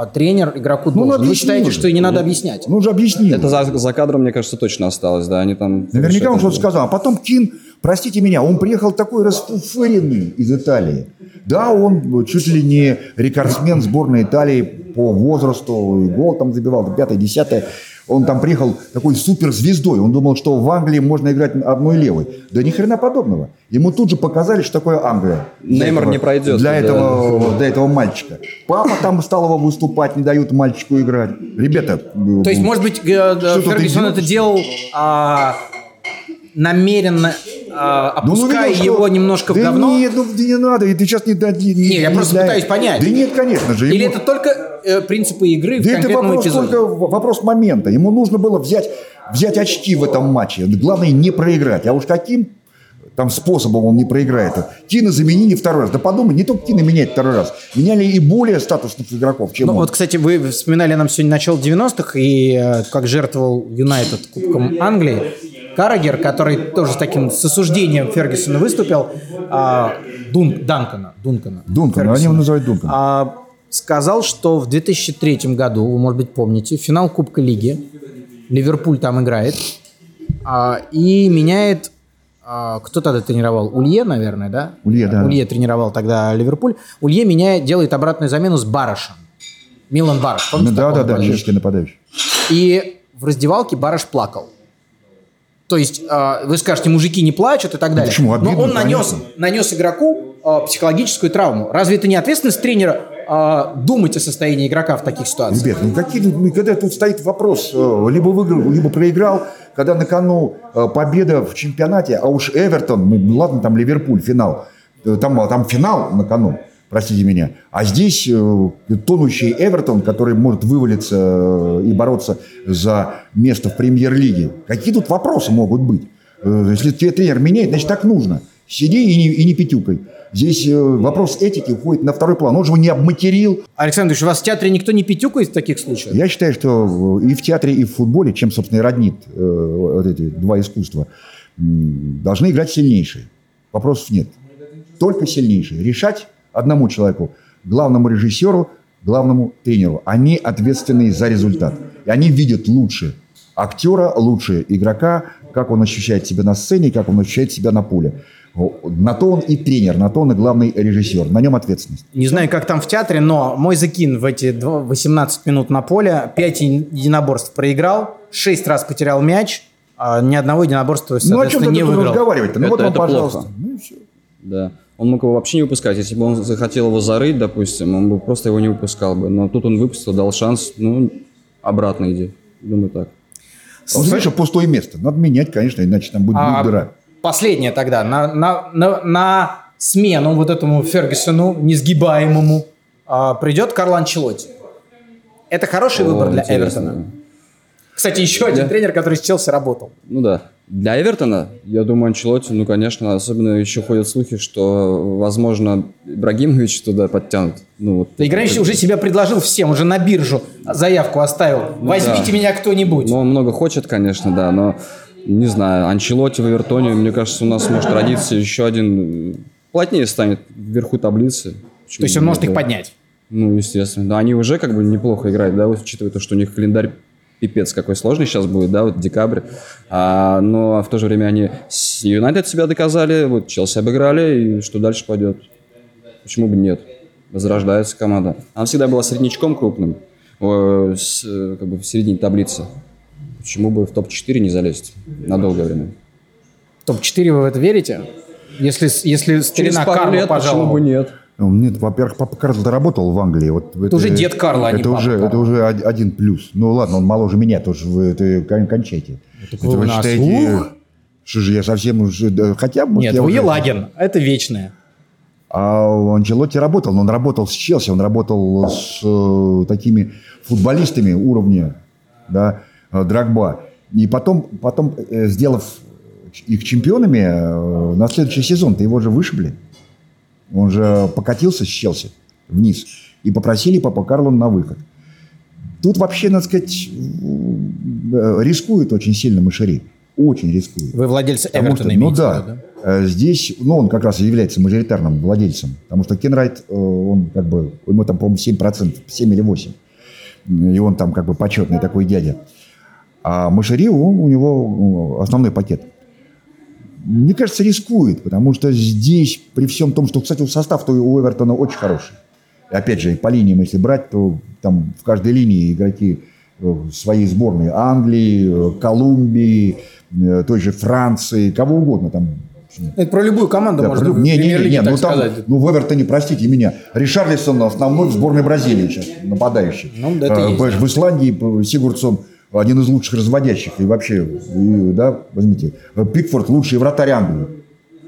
э, тренер игроку
Ну,
должен. Вы
объяснил
считаете,
же.
что и не надо объяснять?
Ну, уже объяснил.
Это за, за кадром, мне кажется, точно осталось, да, они там...
Наверняка он
что-то-
что-то сказал. А потом Кин, простите меня, он приехал такой расфуфыренный из Италии. Да, он чуть ли не рекордсмен сборной Италии по возрасту, и гол там забивал, пятое, десятое. Он там приехал такой суперзвездой. Он думал, что в Англии можно играть одной левой. Да ни хрена подобного. Ему тут же показали, что такое Англия.
Неймар
этого-
не пройдет
Для
туда.
этого, для этого мальчика. Папа там стал его выступать, не дают мальчику играть. Ребята...
То есть, может быть, э, э, Фергюсон это делал а, намеренно, а,
Ну, ну,
опуская
видел, что-
его немножко
да
в говно?
Нет, ну да не надо, и ты сейчас не дадим.
Не, я просто пытаюсь понять.
Да нет, конечно же.
Или
ему-
это только э, принципы игры в
Да это
конкретном
вопрос
эпизоде?
только в- вопрос момента. Ему нужно было взять, взять очки в этом матче. Главное не проиграть. А уж каким там способом он не проиграет. Тина заменили второй раз. Да подумай, не только Тина меняет второй раз. Меняли и более статусных игроков, чем
Ну,
он.
вот, кстати, вы вспоминали нам сегодня начало 90-х и э, как жертвовал Юнайтед Кубком Англии. Каррагер, который тоже с таким с осуждением Фергюсона выступил, а, Дун, Данкана, Дункана.
Дункана, они его называют Дунканом.
а, сказал, что в 2003 году, вы, может быть, помните, финал Кубка Лиги, Ливерпуль там играет, а, и меняет, а, кто тогда тренировал? Улье, наверное, да?
Улье, да.
Улье тренировал тогда Ливерпуль. Улье меняет, делает обратную замену с Барышем. Милан Барыш. Помните
Ну, да, да, да, чешский нападающий.
И в раздевалке Барыш плакал. То есть, э, вы скажете, мужики не плачут и так далее.
почему? Обидно,
Но он нанес,
понятно.
нанес игроку э, психологическую травму. Разве это не ответственность тренера э, думать о состоянии игрока в таких ситуациях?
Ребят, ну какие ну, когда тут стоит вопрос, э, либо выиграл, либо проиграл, когда на кону э, победа в чемпионате, а уж Эвертон, ну, ладно, там Ливерпуль, финал, э, там, там финал на кону, простите меня, а здесь э, тонущий Эвертон, который может вывалиться э, и бороться за место в премьер-лиге. Какие тут вопросы могут быть? Э, Если тебе тренер меняет, значит так нужно. Сиди и не, и не пятюкой. Здесь вопрос этики уходит на второй план. Он же его не обматерил,
Александр Ильич, у вас в театре никто не пятюкает в таких случаях?
я считаю, что и в театре, и в футболе, чем, собственно, и роднит э, вот эти два искусства, должны играть сильнейшие. Вопросов нет. Только сильнейшие. Решать одному человеку, главному режиссеру, главному тренеру. Они ответственны за результат. И они видят лучше актера, лучше игрока, как он ощущает себя на сцене, как он ощущает себя на поле. На то он и тренер, на то он и главный режиссер. На нем ответственность.
Не знаю, как там в театре, но мой закин в эти два- 18 минут на поле 5 единоборств проиграл, 6 раз потерял мяч, а ни одного единоборства,
Ну, о
соответственно,
чем
не выиграл.
разговаривать-то? Ну,
Это-
вот вам,
это
пожалуйста.
плохо.
Ну, и всё.
Да. Он мог его вообще не выпускать. Если бы он захотел его зарыть, допустим, он бы просто его не выпускал бы. Но тут он выпустил, дал шанс, ну, обратно иди. Думаю так.
Он, знаешь, пустое место. Надо менять, конечно, иначе там будет,
А,
дыра.
Последнее тогда. На, на, на, на смену вот этому Фергюсону, несгибаемому, а, придет Карло Анчелотти. Это хороший
О,
выбор для
интересно.
Эвертона. Кстати, еще один тренер, который с Челси работал.
Ну да. Для Эвертона, я думаю, Анчелотти, ну, конечно, особенно еще ходят слухи, что, возможно, Ибрагимович туда подтянут. Ну, вот,
Играющий уже себя предложил всем, уже на биржу заявку оставил. Возьмите
да.
меня кто-нибудь.
Ну, он много хочет, конечно, да, но не знаю, Анчелотти в Эвертоне, мне кажется, у нас может родиться еще один, плотнее станет вверху таблицы.
То есть он может их поднять.
Ну, естественно. Да, они уже как бы неплохо играют, да, вот учитывая то, что у них календарь пипец какой сложный сейчас будет, да, вот декабрь. А, но в то же время они с Юнайтед себя доказали, вот Челси обыграли, и что дальше пойдет? Почему бы нет? Возрождается команда. Она всегда была среднячком крупным, э, с, как бы в середине таблицы. Почему бы в топ-4 не залезть на долгое время?
Топ-4 вы в это верите? Если, если
Через
старина
пару
Карло
лет почему бы нет?
Ну, Нет, во-первых, папа Карло работал в Англии. Вот это,
уже дед Карло, а не
это
папа
уже,
Карло.
это уже од- один плюс. Ну ладно, он моложе меня тоже. Вы это кон- кончайте. Это
вы у нас,
считаете... Что же я совсем уже... Хотя, может,
Нет,
я
вы
уже-
Елагин. Это вечное.
А Анчелотти работал, но он работал с Челси, он работал с э, такими футболистами уровня, да, э, Драгба. И потом, потом э, сделав их чемпионами, э, на следующий сезон-то его же вышибли. Он же покатился с Челси вниз и попросили Папа Карло на выход. Тут вообще, надо сказать, э, рискует очень сильно Мышери. Очень рискует.
Вы
Потому
Эвертона
что, ну
имеете в
да,
виду,
э, здесь, ну он как раз и является мажоритарным владельцем, потому что Кенрайт, э, он как бы, ему там, по-моему, 7%, 7 или 8, и он там как бы почетный такой дядя. А Машери, он, у него ну, основной пакет. Мне кажется, рискует, потому что здесь, при всем том, что, кстати, состав-то у Эвертона очень хороший. опять же, по линиям, если брать, то там в каждой линии игроки э, своей сборной Англии, э, Колумбии, э, той же Франции, кого угодно там.
Это про любую команду
Да,
можно
про-
в
не, не, не, не, ну, там,
сказать.
ну в Эвертоне, простите меня, Ришарлисон основной в сборной Бразилии сейчас, нападающий.
Ну, да, это есть,
понимаешь, В Исландии Сигурдсон один из лучших разводящих. И вообще, и, да, возьмите, э, Пикфорд лучший вратарь Англии.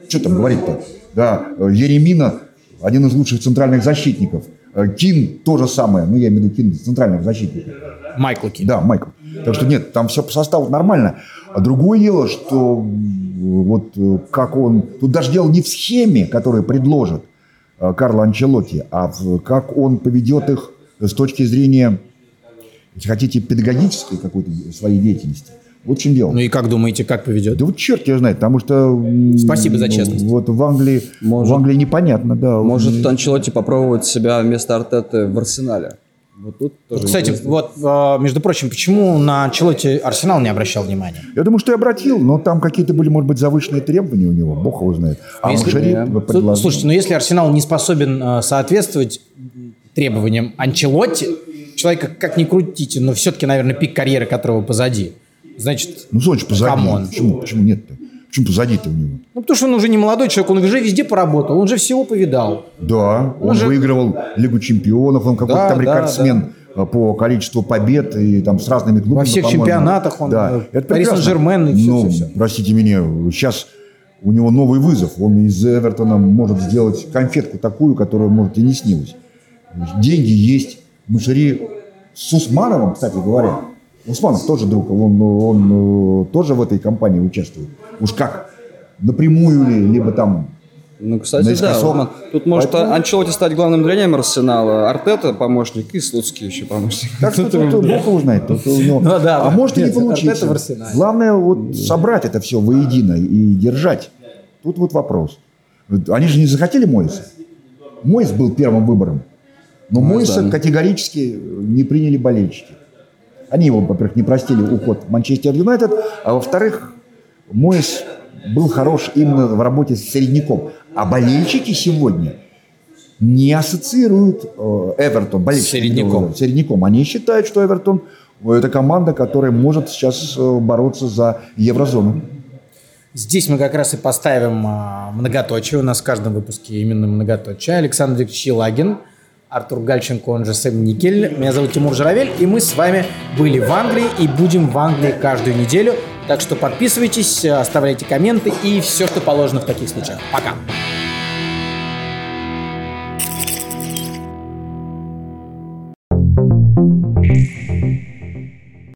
Что там говорить-то? Да, э, Еремина один из лучших центральных защитников. Э, Кин то же самое, ну я имею в виду Кин центральных защитников.
Майкл Кин.
Да, Майкл. Так что нет, там все по составу нормально. А другое дело, что вот как он... Тут даже дело не в схеме, которую предложит Карло Анчелотти, а в- как он поведет их с точки зрения, если хотите, педагогической какой-то своей деятельности. Вот в чем дело.
Ну и как думаете, как поведет?
Да вот черт его знает, потому что...
Спасибо за честность.
Вот в Англии,
Может-
в Англии непонятно, да.
Может Анчелотти попробовать себя вместо Артеты в Арсенале? Вот тут тоже
Вот, кстати,
интересно.
вот, э, между прочим, почему на Анчелотти Арсенал не обращал внимания?
Я думаю, что я обратил, но там какие-то были, может быть, завышенные требования у него, бог его знает. А
Если-. Слу-
предложил.
Слушайте, но если Арсенал не способен э, соответствовать требованиям Анчелотти, человека как ни крутите, но все-таки, наверное, пик карьеры которого позади. Значит,
Ну, с чего позади.
Come on.
Почему, почему нет-то? Почему позади-то у него?
ну потому что он уже не молодой человек, он уже везде поработал, он же всего повидал.
Да, он,
же-
выигрывал Лигу чемпионов, он какой-то
Да,
там
да,
рекордсмен э, по количеству побед и там с разными клубами.
Во всех
по-моему.
чемпионатах он,
Да,
э,
это
Пари
прекрасно.
Сен-Жермен и всё,
Ну,
всё, всё.
простите меня, сейчас у него новый вызов. Он из Эвертона может сделать конфетку такую, которую, может, и не снилось. Деньги есть. Мушери с Усмановым, кстати говоря. Усманов тоже друг, он, он, э, тоже в этой компании участвует. Уж как, напрямую ли, либо там
Ну, кстати, да.
наискосок.
вот Тут может
Поэтому-
Анчелотти стать главным тренером Арсенала, Артета помощник и Слуцкий еще помощник.
Так что тут Бог его знает. тут у него-
Ну да,
а
да.
может и не
Арсенале.
Главное вот собрать это все воедино и держать. Тут вот вопрос. Они же не захотели Мойса. Мойс был первым выбором. Но Мойса
да.
категорически не приняли болельщики. Они его, во-первых, не простили уход в Манчестер Юнайтед, а во-вторых, Мойс был хорош именно в работе с середняком. А болельщики сегодня не ассоциируют э, Эвертон, болельщики,
Середняком.
э, середняком. Они считают, что Эвертон э, это команда, которая может сейчас э, бороться за еврозону.
Здесь мы как раз и поставим а, многоточие. У нас в каждом выпуске именно многоточие. Александр Викторович Елагин, Артур Гальченко, он же Сэм Никель. Меня зовут Тимур Журавель, и мы с вами были в Англии и будем в Англии каждую неделю. Так что подписывайтесь, оставляйте комменты и все, что положено в таких случаях. Пока!